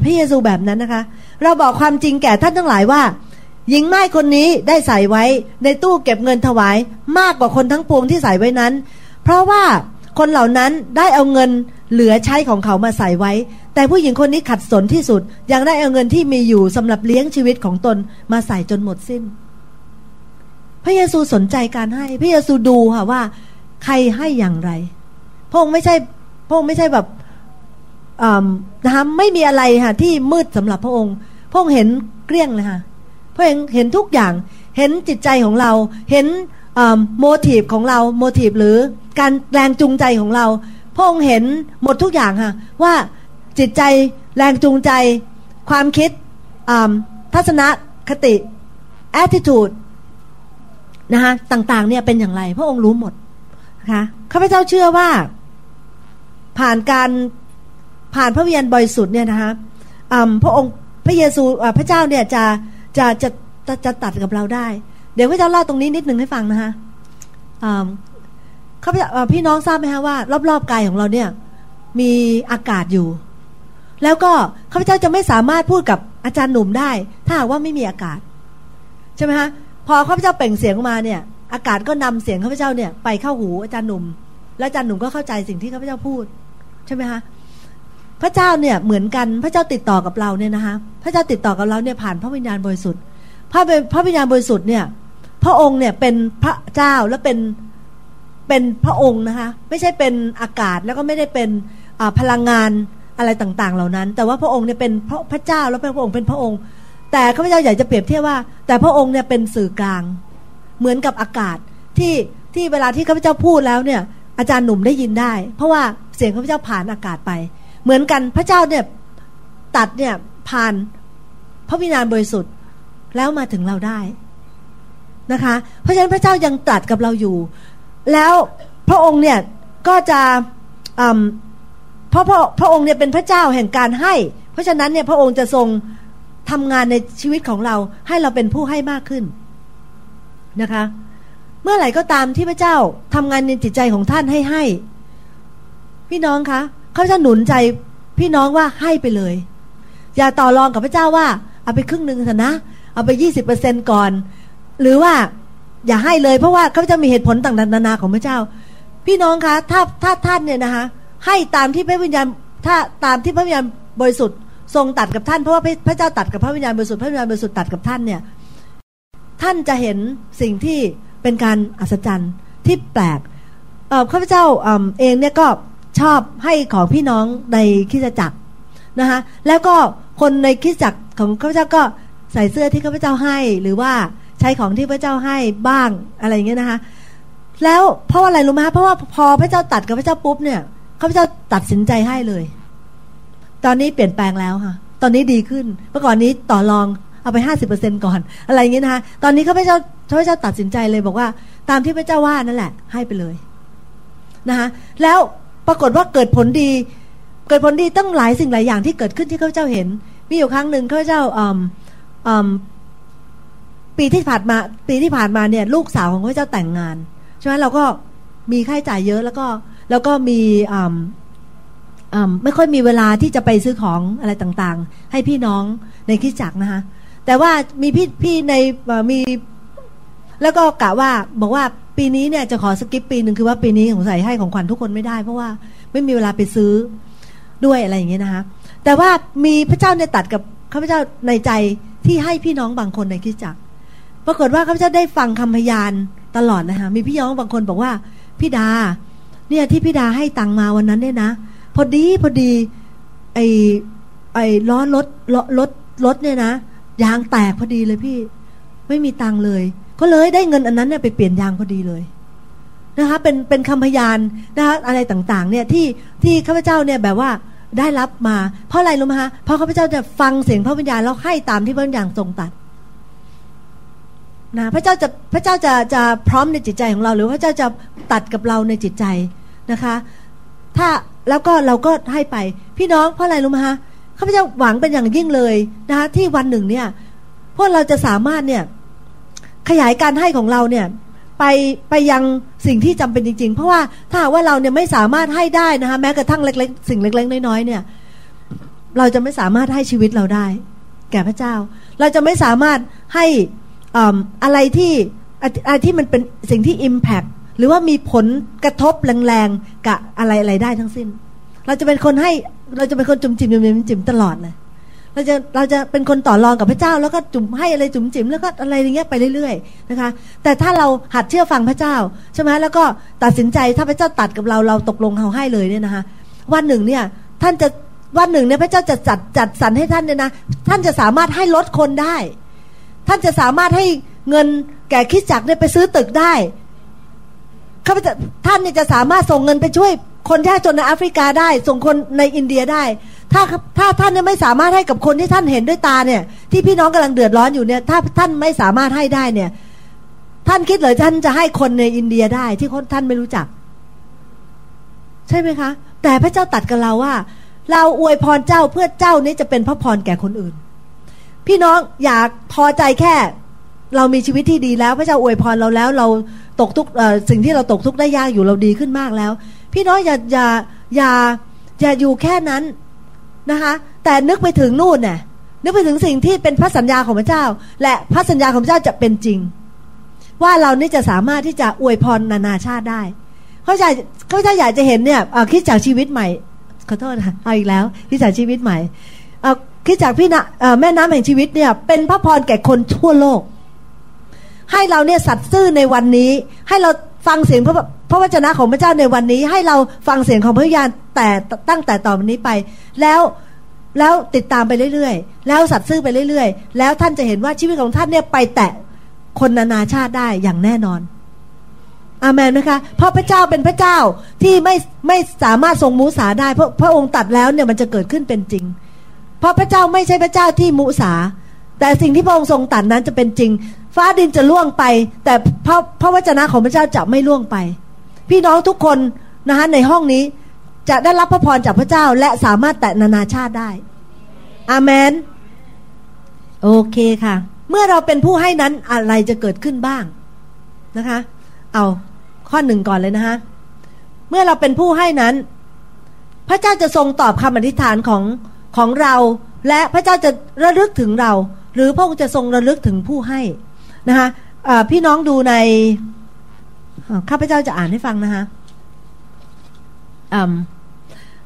พระเยซูแบบนั้นนะคะ เราบอกความจริงแก่ท่านทั้งหลายว่า หญิงไม้คนนี้ได้ใส่ไว้ในตู้เก็บเงินถวายมากกว่าคนทั้งปวงที่ใส่ไว้นั้น เพราะว่าคนเหล่านั้นได้เอาเงินเหลือใช้ของเขามาใส่ไว้ แต่ผู้หญิงคนนี้ขัดสนที่สุด ยังได้เอาเงินที่มีอยู่สำหรับเลี้ยงชีวิตของตนมาใส่จนหมดสิ้น พระเยซูสนใจการให้ พระเยซูดูค่ะว่า ใครให้อย่างไร พระองค์ไม่ใช่ พระองค์ไม่ใช่แบบนะคะไม่มีอะไรค่ะที่มืดสำหรับพระองค์ พระองค์เห็นเกลี้ยงเลยค่ะพระองค์เห็นทุกอย่างเห็นจิตใจของเรา เห็นโมทีฟของเราโมทีฟหรือการแรงจูงใจของเรา พระองค์เห็นหมดทุกอย่างค่ะว่าจิตใจแรงจูงใจ ความคิดทัศนคติ attitude นะคะต่างๆเนี่ยเป็นอย่างไร พระองค์รู้หมดนะคะข้าพเจ้าเชื่อว่า ผ่านการผ่านพระวิญญาณบริสุทธิ์เนี่ยนะคะพระองค์พระเยซูพระเจ้าเนี่ยจะจะจะจะจะตัดกับเราได้ เดี๋ยวพระเจ้าเล่าตรงนี้นิดหนึ่งให้ฟังนะคะข้าพเจ้าพี่น้องทราบไหมคะว่า รอบๆกายของเราเนี่ย มีอากาศอยู่ แล้วก็ข้าพเจ้าจะไม่สามารถพูดกับอาจารย์หนุ่มได้ ถ้าหากว่าไม่มีอากาศใช่ไหมคะพอข้าพเจ้าเปล่งเสียงออกมาเนี่ย อากาศก็นำเสียงข้าพเจ้าเนี่ยไปเข้าหูอาจารย์หนุ่ม แล้วอาจารย์หนุ่มก็เข้าใจสิ่งที่ข้าพเจ้าพูด ช่ไหมคะพระเจ้าเนี่ยเหมือนกันพระเจ้าติดต่อกับเราเนี่ยนะคะพระเจ้าติดต่อกับเราเนี่ยผ่านพระวิญญาณบริสุทธิ์ พระพระวิญญาณบริสุทธิ์เนี่ยพระองค์เนี่ยเป็นพระเจ้าและเป็นเป็นพระองค์นะคะไม่ใช่เป็นอากาศแล้วก็ไม่ได้เป็นพลังงานอะไรต่างๆ เหล่านั้น แต่ว่าพระองค์เนี่ยเป็นพระพระเจ้าแล้วพระองค์เป็นพระองค์ แต่ข้าพเจ้าอยากจะเปรียบเทียบว่า แต่พระองค์เนี่ยเป็นสื่อกลาง เหมือนกับอากาศที่ที่เวลาที่ข้าพเจ้าพูดแล้วเนี่ยอาจารย์หนุ่มได้ยินได้ เพราะว่า สียงข้าพเจ้าผ่านอากาศไป เหมือนกันพระเจ้าเนี่ยตัดเนี่ยผ่านพระวิญญาณบริสุทธิ์แล้วมาถึงเราได้นะคะ เพราะฉะนั้นพระเจ้ายังตัดกับเราอยู่ แล้วพระองค์เนี่ยก็จะเพราะพระพระองค์เนี่ยเป็นพระเจ้าแห่งการให้ เพราะฉะนั้นเนี่ยพระองค์จะทรงทำงานในชีวิตของเราให้เราเป็นผู้ให้มากขึ้นนะคะ เมื่อไหร่ก็ตามที่พระเจ้าทำงานในจิตใจของท่านให้ให้ พี่น้องคะเขาจะหนุนใจพี่น้องว่าให้ไปเลย อย่าต่อรองกับพระเจ้าว่า เอาไปครึ่งหนึ่งเถอะนะ เอาไปยี่สิบเปอร์เซ็นก่อน หรือว่าอย่าให้เลยเพราะว่าเขาจะมีเหตุผลต่างๆนานาของพระเจ้า พี่น้องคะถ้าถ้าท่านเนี่ยนะคะ ให้ตามที่พระวิญญาณถ้าตามที่พระวิญญาณบริสุทธิ์ทรงตัดกับท่านเพราะว่าพระเจ้าตัดกับพระวิญญาณบริสุทธิ์พระวิญญาณบริสุทธิ์ตัดกับท่านเนี่ย ท่านจะเห็นสิ่งที่เป็นการอัศจรรย์ที่แปลกข้าพเจ้าเองเนี่ยก็ ชอบให้ของพี่น้องในคิดจักรนะคะแล้วก็คนในคิดจักรของข้าพเจ้าก็ใส่เสื้อที่ข้าพเจ้าให้ หรือว่าใช้ของที่พระเจ้าให้บ้างอะไรอย่างเงี้ยนะคะ แล้วเพราะอะไรรู้ไหมเพราะว่าพอพระเจ้าตัดกับพระเจ้าปุ๊บเนี่ยข้าพเจ้าตัดสินใจให้เลย ตอนนี้เปลี่ยนแปลงแล้วค่ะ ตอนนี้ดีขึ้นเมื่อก่อนนี้ต่อรองเอาไปห้าสิบเปอร์เซ็นก่อน อะไรอย่างเงี้ยนะคะตอนนี้ข้าพเจ้าข้าพเจ้าตัดสินใจเลยบอกว่า ตามที่พระเจ้าว่านั่นแหละ ให้ไปเลยนะคะแล้ว ปรากฏว่าเกิดผลดี เกิดผลดีตั้งหลายสิ่งหลายอย่างที่เกิดขึ้นที่ข้าพเจ้าเห็น มีอยู่ครั้งหนึ่งข้าพเจ้าปีที่ผ่านมา ปีที่ผ่านมาเนี่ย ลูกสาวของข้าพเจ้าแต่งงานใช่ไหมเราก็มีค่าใช้จ่ายเยอะแล้วก็แล้วก็มีไม่ค่อยมีเวลาที่จะไปซื้อของอะไรต่างๆ ให้พี่น้องในคิดจักนะคะแต่ว่ามีพี่พี่ในมีแล้วก็กะว่าบอกว่า ปีนี้เนี่ยจะขอสกิปปีหนึ่งคือว่าปีนี้ของใส่ให้ของขวัญทุกคนไม่ได้ เพราะว่าไม่มีเวลาไปซื้อด้วยอะไรอย่างเงี้ยนะคะแต่ว่ามีพระเจ้าในตัดกับข้าพเจ้าในใจที่ให้พี่น้องบางคนในคิดจักปรากฏว่าข้าพเจ้าได้ฟังคำพยานตลอดนะคะมีพี่น้องบางคนบอกว่าพี่ดา เนี่ยที่พี่ดาให้ตังมาวันนั้นเนี่ยนะ พอดีพอดีไอไอล้อรถล้อรถรถเนี่ยนะยางแตกพอดีเลยพี่ ไม่มีตังเลย ก็เลยได้เงินอันนั้นเนี่ยไปเปลี่ยนยางพอดีเลยนะคะเป็นเป็นคำพยานนะคะอะไรต่างๆเนี่ยที่ที่ข้าพเจ้าเนี่ยแบบว่าได้รับมาเพราะอะไรรู้ไหมคะเพราะข้าพเจ้าจะฟังเสียงพระวิญญาณแล้วให้ตามที่พระวิญญาณทรงตัดนะพระเจ้าจะพระเจ้าจะจะพร้อมในจิตใจของเรา หรือพระเจ้าจะตัดกับเราในจิตใจนะคะ ถ้าแล้วก็เราก็ให้ไปพี่น้องเพราะอะไรรู้ไหมคะข้าพเจ้าหวังเป็นอย่างยิ่งเลยนะคะที่วันหนึ่งเนี่ยพวกเราจะสามารถเนี่ย ขยายการให้ของเราเนี่ยไปไปยังสิ่งที่จำเป็นจริง ๆ เพราะว่าถ้าว่าเราเนี่ยไม่สามารถให้ได้นะคะแม้กระทั่งเล็กๆ สิ่งเล็ก ๆ น้อยๆเนี่ย เราจะไม่สามารถให้ชีวิตเราได้ แก่พระเจ้า เราจะไม่สามารถให้อะไรที่อะไรที่มันเป็นสิ่งที่ Impact หรือว่ามีผลกระทบแรงๆกับอะไรอะไรได้ทั้งสิ้น เราจะเป็นคนให้เราจะเป็นคนจุ่มจิ๋มจุ่มจิ๋มจิ๋มตลอดเลย เราจะเราจะเป็นคนต่อรองกับพระเจ้า แล้วก็จุ่มให้อะไรจุ่มจิ๋มแล้วก็อะไรอย่างเงี้ยไปเรื่อยๆนะคะ แต่ถ้าเราหัดเชื่อฟังพระเจ้าใช่ไหมแล้วก็ตัดสินใจถ้าพระเจ้าตัดกับเราเราตกลงเขาให้เลยเนี่ยนะคะ วันหนึ่งเนี่ยท่านจะวันหนึ่งเนี่ยพระเจ้าจะจัดจัดสรรให้ท่านเนี่ยนะท่านจะสามารถให้ลดคนได้ ท่านจะสามารถให้เงินแก่คิดจักเนี่ยไปซื้อตึกได้ข้าพเจ้าท่านเนี่ยจะสามารถส่งเงินไปช่วยคนยากจนในแอฟริกาได้ ส่งคนในอินเดียได้ ถ้าถ้าท่านไม่สามารถให้กับคนที่ท่านเห็นด้วยตาเนี่ย ที่พี่น้องกำลังเดือดร้อนอยู่เนี่ย ถ้าท่านไม่สามารถให้ได้เนี่ย ท่านคิดเลยท่านจะให้คนในอินเดียได้ที่คนท่านไม่รู้จัก ใช่ไหมคะ แต่พระเจ้าตัดกับเราว่า เราอวยพรเจ้าเพื่อเจ้านี้จะเป็นพระพรแก่คนอื่น พี่น้องอยากพอใจแค่ เรามีชีวิตที่ดีแล้ว พระเจ้าอวยพรเราแล้ว เราตกทุกสิ่งที่เราตกทุกได้ยากอยู่เราดีขึ้นมากแล้ว พี่น้องอย่าอย่าอย่าอย่าอยู่แค่นั้น นะคะ แต่นึกไปถึงนู่นน่ะนึกไปถึงสิ่งที่เป็นพระสัญญาของพระเจ้า และพระสัญญาของพระเจ้าจะเป็นจริง ว่าเรานี่จะสามารถที่จะอวยพรนานาชาติได้เขาจะเขาจะอยากจะเห็นเนี่ยคิดจากชีวิตใหม่ขอโทษนะเอาอีกแล้วคิดจากชีวิตใหม่คิดจากพี่นะแม่น้ำแห่งชีวิตเนี่ยเป็นพระพรแก่คนทั่วโลก ให้เราเนี่ยสัตย์ซื่อในวันนี้ ให้เราฟังเสียงพระ พระวจนะของพระเจ้าในวันนี้ให้เราฟังเสียงของพระวิญญาณแต่ตั้งแต่ต่อไปนี้ไป แล้วแล้วติดตามไปเรื่อยๆ แล้วสัตย์ซื่อไปเรื่อยๆ แล้วท่านจะเห็นว่าชีวิตของท่านเนี่ยไปแตะคนนานาชาติได้อย่างแน่นอน อามันไหมคะ เพราะพระเจ้าเป็นพระเจ้าที่ไม่ไม่สามารถทรงมุสาได้ เพราะพระองค์ตัดแล้วเนี่ยมันจะเกิดขึ้นเป็นจริง เพราะพระเจ้าไม่ใช่พระเจ้าที่มุสา แต่สิ่งที่พระองค์ทรงตัดนั้นจะเป็นจริง ฟ้าดินจะล่วงไป แต่พระพระวจนะของพระเจ้าจะไม่ล่วงไป พี่น้องทุกคนนะคะในห้องนี้จะได้รับพระพรจากพระเจ้าและสามารถแตะนานาชาติได้ อาเมน โอเคค่ะ เมื่อเราเป็นผู้ให้นั้นอะไรจะเกิดขึ้นบ้างนะคะ เอาข้อหนึ่งก่อนเลยนะคะ เมื่อเราเป็นผู้ให้นั้น พระเจ้าจะทรงตอบคำอธิษฐานของของเรา และพระเจ้าจะระลึกถึงเรา หรือพระองค์จะทรงระลึกถึงผู้ให้นะคะะพี่น้องดูใน ข้าพเจ้าจะอ่านให้ฟังนะคะ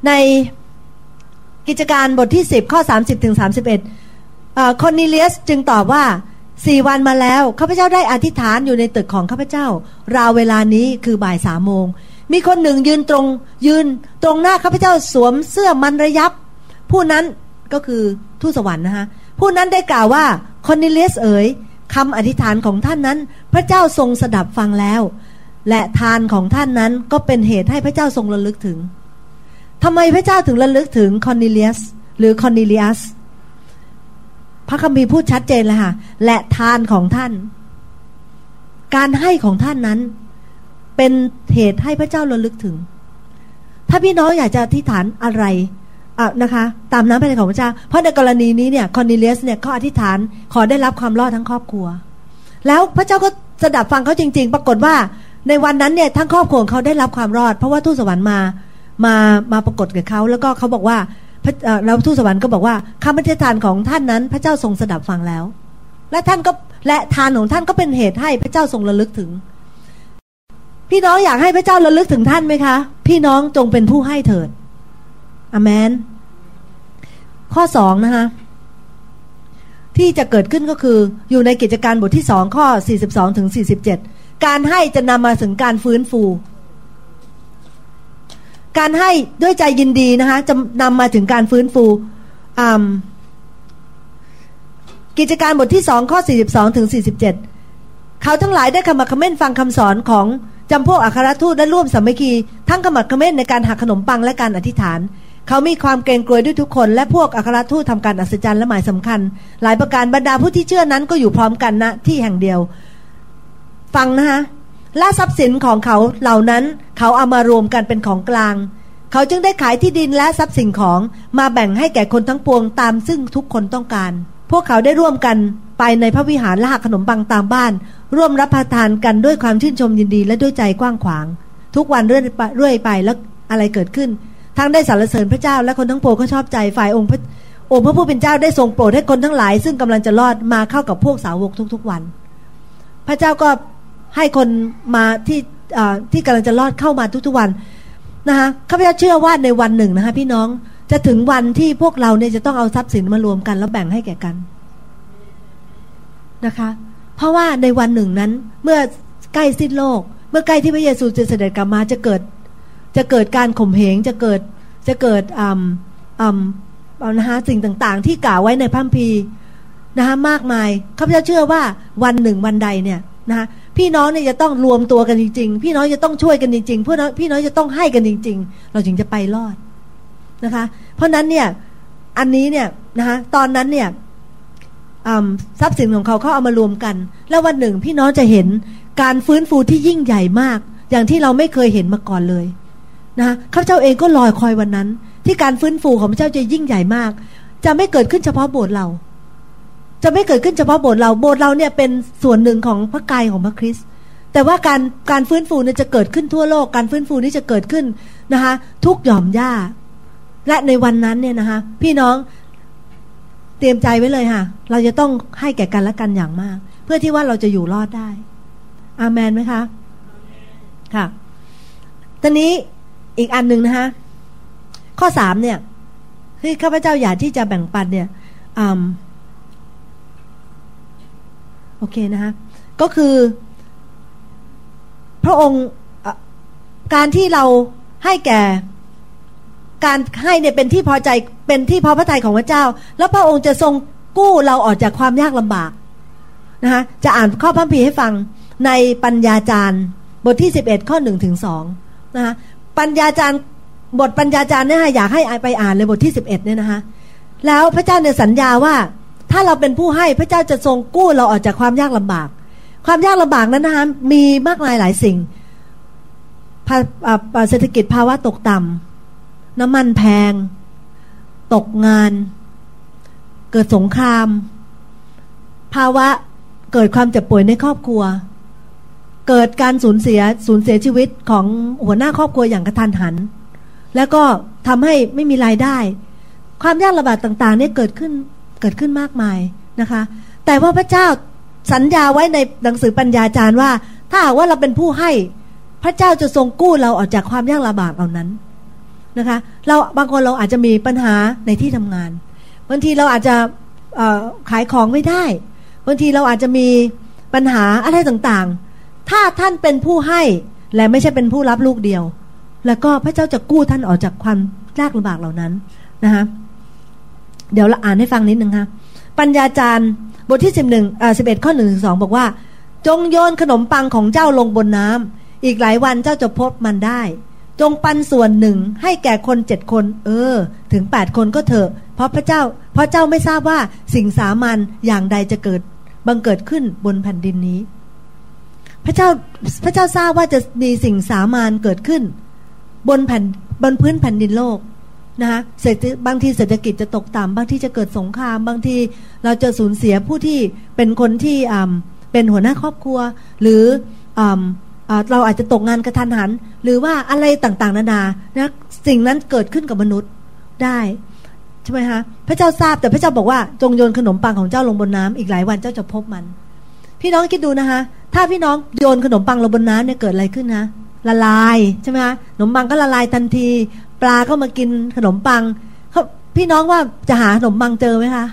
ในกิจการบทที่ 10 ข้อ 30ถึง31คอนนิเลียสจึงตอบว่าสี่วันมาแล้ว ข้าพเจ้าได้อธิษฐานอยู่ในตึกของข้าพเจ้า ราวเวลานี้คือบ่ายสามโมง มีคนหนึ่งยืนตรงยืนตรงหน้าข้าพเจ้าสวมเสื้อมันระยับ ผู้นั้นก็คือทูตสวรรค์นะคะผู้นั้นได้กล่าวว่าคอนนิเลียสเอ๋ยคำอธิษฐานของท่านนั้น พระเจ้าทรงสดับฟังแล้ว และทานของท่านนั้นก็เป็นเหตุให้พระเจ้าทรงระลึกถึงทำไมพระเจ้าถึงระลึกถึงคอนเนเลียสหรือคอนเนเลียสพระคัมภีร์พูดชัดเจนเลยค่ะ และทานของท่าน การให้ของท่านนั้น เป็นเหตุให้พระเจ้าระลึกถึง ถ้าพี่น้องอยากจะอธิษฐานอะไระนะคะ ตามน้ำพระทัยของพระเจ้า เพราะในกรณีนี้เนี่ยคอนเนเลียสเนี่ยเขาอธิษฐานขอได้รับความรอดทั้งครอบครัว แล้วพระเจ้าก็สดับฟังเขาจริง ๆ ปรากฏว่า ในวันนั้นเนี่ยทั้งครอบครัวเขาได้รับความรอด เพราะว่าทูตสวรรค์มามามาปรากฏกับเขาแล้วก็เขาบอกว่าแล้วทูตสวรรค์ก็บอกว่าคำอธิษฐานของท่านนั้น พระเจ้าทรงสดับฟังแล้ว และท่านก็และทานของท่านก็เป็นเหตุให้พระเจ้าทรงระลึกถึง พี่น้องอยากให้พระเจ้าระลึกถึงท่านไหมคะ พี่น้องจงเป็นผู้ให้เถิดอเมน ข้อสองนะคะที่จะเกิดขึ้นก็คืออยู่ในกิจการบทที่สองข้อสี่สิบสองถึงสี่สิบเจ็ด การให้จะนำมาถึงการฟื้นฟู การให้ด้วยใจยินดีนะคะ จะนำมาถึงการฟื้นฟูกิจการบทที่สองข้อสี่สิบสองถึงสี่สิบเจ็ดเขาทั้งหลายได้ขมักขม้นฟังคำสอนของจำพวกอัครทูตและร่วมสามัคคี ทั้งขมักขม้นในการหักขนมปังและการอธิษฐาน เขามีความเกรงกลัวด้วยทุกคน และพวกอัครทูตทำการอัศจรรย์และหมายสำคัญ หลายประการบรรดาผู้ที่เชื่อนั้นก็อยู่พร้อมกันณนะที่แห่งเดียว ฟังนะคะและทรัพย์สินของเขาเหล่านั้นเขาเอามารวมกันเป็นของกลาง เขาจึงได้ขายที่ดินและทรัพย์สินของมาแบ่งให้แก่คนทั้งปวงตามซึ่งทุกคนต้องการ พวกเขาได้ร่วมกันไปในพระวิหารและหักขนมปังตามบ้าน ร่วมรับประทานกันด้วยความชื่นชมยินดีและด้วยใจกว้างขวาง ทุกวันเรื่อยไปเรื่อยไปแล้วอะไรเกิดขึ้น ทั้งได้สรรเสริญพระเจ้าและคนทั้งปวงก็ชอบใจฝ่ายองค์พระองค์พระผู้เป็นเจ้าได้ทรงโปรดให้คนทั้งหลาย ซึ่งกำลังจะรอดมาเข้ากับพวกสาวกทุกๆวัน พระเจ้าก็ ให้คนมาที่ที่กำลังจะรอดเข้ามาทุกๆวันนะคะข้าพเจ้าเชื่อว่าในวันหนึ่งนะคะพี่น้องจะถึงวันที่พวกเราเนี่ยจะต้องเอาทรัพย์สินมารวมกัน แล้วแบ่งให้แก่กันนะคะ เพราะว่าในวันหนึ่งนั้น เมื่อใกล้สิ้นโลก เมื่อใกล้ที่พระเยซูจะเสด็จกลับมาจะเกิด จะเกิดการข่มเหงจะเกิดจะเกิดอ่าอ่านะคะสิ่งต่างๆ ที่กล่าวไว้ในพัมภีนะคะมากมายข้าพเจ้าเชื่อว่าวันหนึ่งวันใดเนี่ยนะคะ พี่น้องเนี่ยจะต้องรวมตัวกันจริง ๆ พี่น้องจะต้องช่วยกันจริงๆเพี่น้องพี่น้องจะต้องให้กันจริง ๆ เราถึงจะไปรอดนะคะ เพราะนั้นเนี่ยอันนี้เนี่ยนะคะตอนนั้นเนี่ยทรัพย์สินของเขาเขาเอามารวมกัน แล้ววันหนึ่งพี่น้องจะเห็นการฟื้นฟูที่ยิ่งใหญ่มาก อย่างที่เราไม่เคยเห็นมาก่อนเลยนะข้าพเจ้าเองก็ลอยคอยวันนั้น ที่การฟื้นฟูของพระเจ้าจะยิ่งใหญ่มาก จะไม่เกิดขึ้นเฉพาะโบสถ์เรา จะไม่เกิดขึ้นเฉพาะโบสถ์เราโบสถ์เราเนี่ยเป็นส่วนหนึ่งของพระกายของพระคริสต์แต่ว่าการการฟื้นฟูเนี่ยจะเกิดขึ้นทั่วโลก การฟื้นฟูนี้จะเกิดขึ้นนะคะ ทุกหย่อมหญ้าและในวันนั้นเนี่ยนะคะ พี่น้องเตรียมใจไว้เลยค่ะ เราจะต้องให้แก่กันและกันอย่างมาก เพื่อที่ว่าเราจะอยู่รอดได้ อาเมนไหมคะค่ะตอนนี้อีกอันหนึ่งนะคะ ข้อสามเนี่ยที่ข้าพเจ้าอยากที่จะแบ่งปันเนี่ย โอเคนะคะก็คือ พระองค์การที่เราให้แก่ การให้เนี่ยเป็นที่พอใจเป็นที่พอพระทัยของพระเจ้า แล้วพระองค์จะทรงกู้เราออกจากความยากลำบากนะคะจะอ่านข้อพระพีให้ฟังในปัญญาจารย์ บทที่สิบเอ็ดข้อหนึ่งถึงสองนะคะปัญญาจารย์บทปัญญาจารย์เนี่ยอยากให้ไปอ่านเลยบทที่สิบเอ็ดเนี่ยนะคะแล้วพระเจ้าเนี่ยสัญญาว่า ถ้าเราเป็นผู้ให้พระเจ้าจะทรงกู้เราออกจากความยากลำบาก ความยากลำบากนั้นนะคะมีมากมายหลายสิ่งเศรษฐกิจภาวะตกต่ำน้ำมันแพง ตกงาน เกิดสงคราม ภาวะเกิดความเจ็บป่วยในครอบครัว เกิดการสูญเสียสูญเสียชีวิตของหัวหน้าครอบครัวอย่างกระทันหัน แล้วก็ทำให้ไม่มีรายได้ ความยากลำบากต่างๆนี่เกิดขึ้น กิดขึ้นมากมายนะคะ แต่ว่าพระเจ้าสัญญาไว้ในหนังสือปัญญาจารย์ว่า ถ้าหากว่าเราเป็นผู้ให้พระเจ้าจะทรงกู้เราออกจากความยากลำบากเหล่านั้นนะคะ เราบางคนเราอาจจะมีปัญหาในที่ทำงานบางทีเราอาจจะขายของไม่ได้บางทีเราอาจจะมีปัญหาอะไรต่างๆ ถ้าท่านเป็นผู้ให้และไม่ใช่เป็นผู้รับลูกเดียว แล้วก็พระเจ้าจะกู้ท่านออกจากความยากลำบากเหล่านั้นนะคะ เดี๋ยวเราอ่านให้ฟังนิดนึงค่ะปัญญาจารย์บทที่สิบหนึ่งสิบเอ็ดข้อหนึ่งสองบอกว่า จงโยนขนมปังของเจ้าลงบนน้ำอีกหลายวันเจ้าจะพบมันได้ จงปันส่วนหนึ่งให้แก่คนเจ็ดคน เออ ถึงแปดคนก็เถอะ เพราะพระเจ้า เพราะเจ้าไม่ทราบว่าสิ่งสามัญอย่างใดจะเกิดบังเกิดขึ้นบนแผ่นดินนี้ พระเจ้าพระเจ้าทราบว่าจะมีสิ่งสามัญเกิดขึ้น บนแผ่นบนพื้นแผ่นดินโลก นะคะบางทีเศรษฐกิจจะตกต่ำบางทีจะเกิดสงคราม บางทีเราจะสูญเสียผู้ที่เป็นคนที่เป็นหัวหน้าครอบครัว หรือเราอาจจะตกงานกระทันหัน หรือว่าอะไรต่างๆ นานานะสิ่งนั้นเกิดขึ้นกับมนุษย์ได้ใช่ไหมคะพระเจ้าทราบแต่พระเจ้าบอกว่าจงโยนขนมปังของเจ้าลงบนน้ำอีกหลายวันเจ้าจะพบมัน พี่น้องคิดดูนะคะถ้าพี่น้องโยนขนมปังลงบนน้ำเนี่ยเกิดอะไรขึ้นนะละลายใช่ไหมคะขนมปังก็ละลายทันที ลาก็มากินขนมปังเขาพี่น้องว่าจะหาขนมปังเจอไหมคะ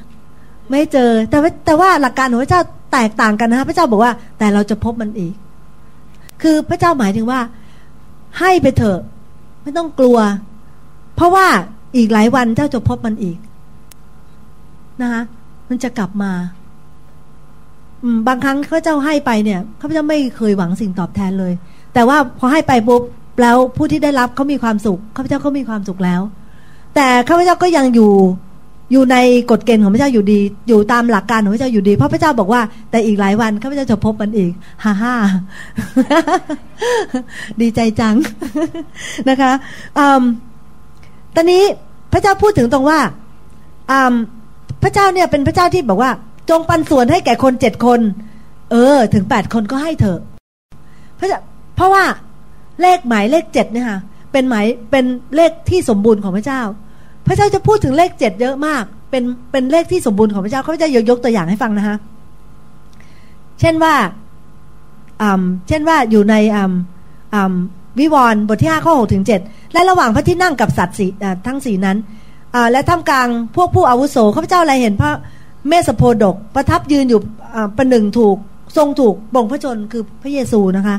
ไม่เจอ แต่ว่าแต่ว่าหลักการของพระเจ้าแตกต่างกันนะพระเจ้าบอกว่า แต่เราจะพบมันอีก คือพระเจ้าหมายถึงว่า ให้ไปเถอะ ไม่ต้องกลัว เพราะว่าอีกหลายวันเจ้าจะพบมันอีกนะคะมันจะกลับมาบางครั้งพระเจ้าให้ไปเนี่ยข้าพเจ้าไม่เคยหวังสิ่งตอบแทนเลย แต่ว่าพอให้ไปปุ๊บ แล้วผู้ที่ได้รับเขามีความสุขข้าพเจ้าเขามีความสุขแล้ว แต่ข้าพเจ้าก็ยังอยู่อยู่ในกฎเกณฑ์ของพระเจ้าอยู่ดี อยู่ตามหลักการของพระเจ้าอยู่ดี เพราะพระเจ้าบอกว่า แต่อีกหลายวันข้าพเจ้าจะพบมันอีกฮ่าฮ่าดีใจจังนะคะตอนนี้พระเจ้าพูดถึงตรงว่าพระเจ้าเนี่ยเป็นพระเจ้าที่บอกว่า จงปันส่วนให้แก่คนเจ็ดคน เออ ถึงแปดคนก็ให้เถอะพระเจ้าเพราะว่า เลขหมายเลขเจ็ดเนี่ยค่ะเป็นหมายเป็นเลขที่สมบูรณ์ของพระเจ้า พระเจ้าจะพูดถึงเลขเจ็ดเยอะมาก เป็นเป็นเลขที่สมบูรณ์ของพระเจ้าเขาจะยกยกตัวอย่างให้ฟังนะคะเช่นว่าเช่นว่าอยู่ในวิวรณ์บทที่ห้าข้อหกถึงเจ็ดและระหว่างพระที่นั่งกับสัตว์สีทั้งสีนั้นและท่ามกลางพวกผู้อาวุโสข้าพเจ้าอะไรเห็นพระเมสโพดก ประทับยืนอยู่ประหนึ่งถูกทรงถูกบ่งพระชนคือพระเยซูนะคะ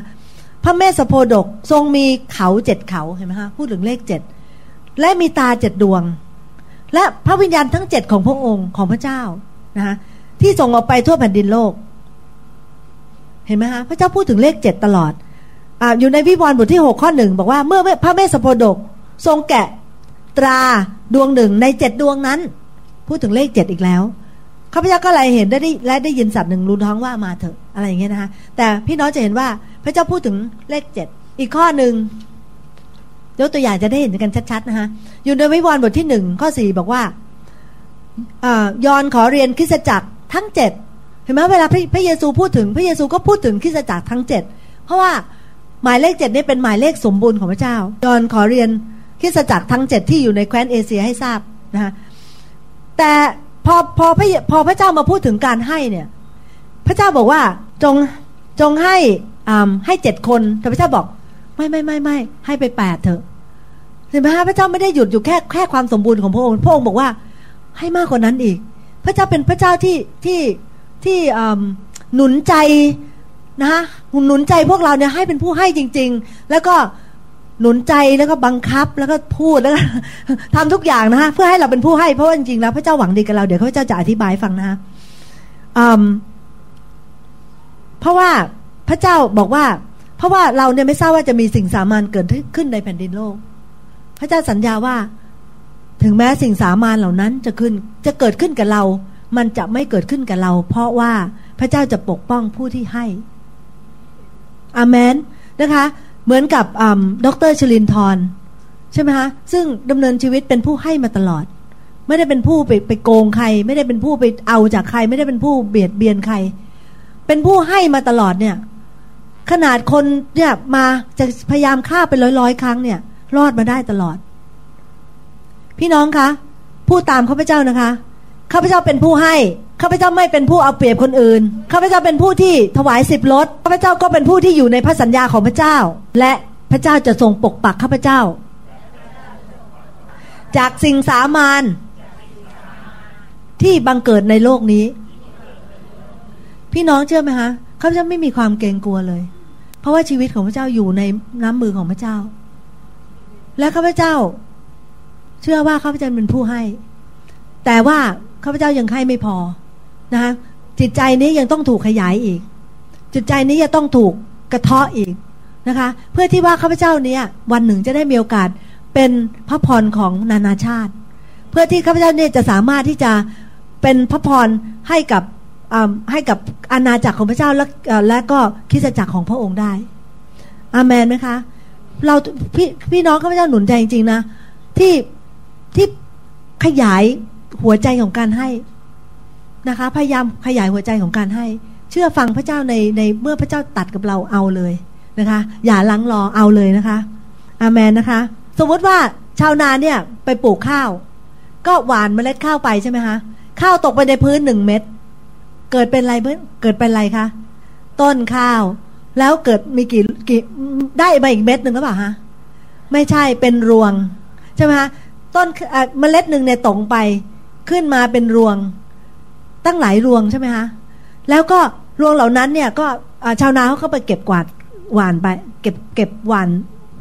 พระเมสโพดกทรงมีเขาเจ็ดเขาเห็นไหมคะพูดถึงเลขเจ็ดและมีตาเจ็ดดวง และพระวิญญาณทั้งเจ็ดของพระองค์ของพระเจ้านะคะที่ส่งออกไปทั่วแผ่นดินโลก เห็นไหมคะพระเจ้าพูดถึงเลขเจ็ดตลอดออยู่ในวิวรณ์บทที่หกข้อหนึ่งบอกว่าเมื่อพระเมสโพดก ทรงแกะตราดวงหนึ่งในเจ็ดดวงนั้น พูดถึงเลขเจ็ดอีกแล้วข้าพเจ้าก็เลยเห็นได้และได้ยินสัตว์หนึ่งรู้ท้องว่ามาเถอะอะไรอย่างเงี้ยนะคะแต่พี่น้องจะเห็นว่า พระเจ้าพูดถึงเลขเจ็ดอีกข้อหนึ่งยกตัวอย่างจะได้เห็นกันชัดๆนะคะอยู่ในวิวรณ์บทที่หนึ่งข้อสี่บอกว่ายอนขอเรียนคริสจักรทั้งเจ็ดเห็นไหมเวลาพระพระเยซูพูดถึงพระเยซูก็พูดถึงคริสจักรทั้งเจ็ดเพราะว่าหมายเลขเจ็ดนี่เป็นหมายเลขสมบูรณ์ของพระเจ้า ยอนขอเรียนคริสจักรทั้งเจ็ดที่อยู่ในแคว้นเอเชียให้ทราบนะคะแต่พอพอพระพอพระเจ้ามาพูดถึงการให้เนี่ย พระเจ้าบอกว่าจงจงให้ ให้เจ็ดคนแต่พระเจ้าบอก ไม่ไม่ไม่ไม่ให้ไปแปดเถอะเห็นไหมฮะพระเจ้าไม่ได้หยุดอยู่แค่แค่ความสมบูรณ์ของพระองค์พระองค์บอกว่า ให้มากกว่านั้นอีก พระเจ้าเป็นพระเจ้าที่ที่ที่หนุนใจนะหนุนใจพวกเราเนี่ยให้เป็นผู้ให้จริง ๆ แล้วก็หนุนใจแล้วก็บังคับแล้วก็พูดแล้วก็ทำทุกอย่างนะคะเพื่อให้เราเป็นผู้ให้เพราะว่าจริงๆแล้วพระเจ้าหวังดีกับเราเดี๋ยวพระเจ้าจะอธิบายฟังนะคะเพราะว่า พระเจ้าบอกว่า เพราะว่าเราเนี่ยไม่ทราบว่าจะมีสิ่งสามัญเกิดขึ้นในแผ่นดินโลก พระเจ้าสัญญาว่า ถึงแม้สิ่งสามัญเหล่านั้นจะขึ้นจะเกิดขึ้นกับเรา มันจะไม่เกิดขึ้นกับเรา เพราะว่าพระเจ้าจะปกป้องผู้ที่ให้อามนนะคะ เหมือนกับดรชลินทร์ใช่ไหมคะซึ่งดำเนินชีวิตเป็นผู้ให้มาตลอด ไม่ได้เป็นผู้ไปไปโกงใคร ไม่ได้เป็นผู้ไปเอาจากใคร ไม่ได้เป็นผู้เบียดเบียนใคร เป็นผู้ให้มาตลอดเนี่ย ขนาดคนเนี่ยมาจะพยายามฆ่าเป็นร้อยร้อยครั้งเนี่ย รอดมาได้ตลอด พี่น้องคะพูดตามข้าพเจ้านะคะข้าพเจ้าเป็นผู้ให้ข้าพเจ้าไม่เป็นผู้เอาเปรียบคนอื่นข้าพเจ้าเป็นผู้ที่ถวายสิบรถข้าพเจ้าก็เป็นผู้ที่อยู่ในพระสัญญาของพระเจ้า และพระเจ้าจะทรงปกปักข้าพเจ้า จากสิ่งสามานที่บังเกิดในโลกนี้ พี่น้องเชื่อไหมคะข้าพเจ้าไม่มีความเกรงกลัวเลย เพราะว่าชีวิตของพระเจ้าอยู่ในน้ำมือของพระเจ้า และข้าพเจ้า เชื่อว่าข้าพเจ้าเป็นผู้ให้ แต่ว่าข้าพเจ้ายังให้ไม่พอนะคะจิตใจนี้ยังต้องถูกขยายอีก จิตใจนี้ยังต้องถูกกระเทาะอีกนะคะ เพื่อที่ว่าข้าพเจ้าเนี้ยวันหนึ่งจะได้มีโอกาสเป็นพระพรของนานาชาติ เพื่อที่ข้าพเจ้าเนี่ยจะสามารถที่จะเป็นพระพรให้กับ ให้กับอาณาจักรของพระเจ้าและและก็คิสจักรของพระองค์ได้ อาเมนไหมคะ เราพี่พี่น้องข้าพเจ้าหนุนใจจริงๆนะ ที่ที่ขยายหัวใจของการให้นะคะ พยายามขยายหัวใจของการให้ เชื่อฟังพระเจ้าในในเมื่อพระเจ้าตัดกับเราเอาเลยนะคะ อย่าลังรอเอาเลยนะคะ อาเมนนะคะ สมมติว่าชาวนาเนี่ยไปปลูกข้าว ก็หวานเมล็ดข้าวไปใช่ไหมคะข้าวตกไปในพื้นหนึ่งเม็ด เกิดเป็นอะไรเพื่อเกิดเป็นอะไรคะต้นข้าว แล้วเกิดมีกี่กี่ได้มาอีกเม็ดหนึ่งหรือเปล่าฮะไม่ใช่เป็นรวงใช่ไหมคะต้นเมล็ดหนึ่งเนี่ยตกไปขึ้นมาเป็นรวง ตั้งหลายรวงใช่ไหมคะแล้วก็รวงเหล่านั้นเนี่ยก็ชาวนาเขาก็ไปเก็บกวาดหวานไป เก็บเก็บหวาน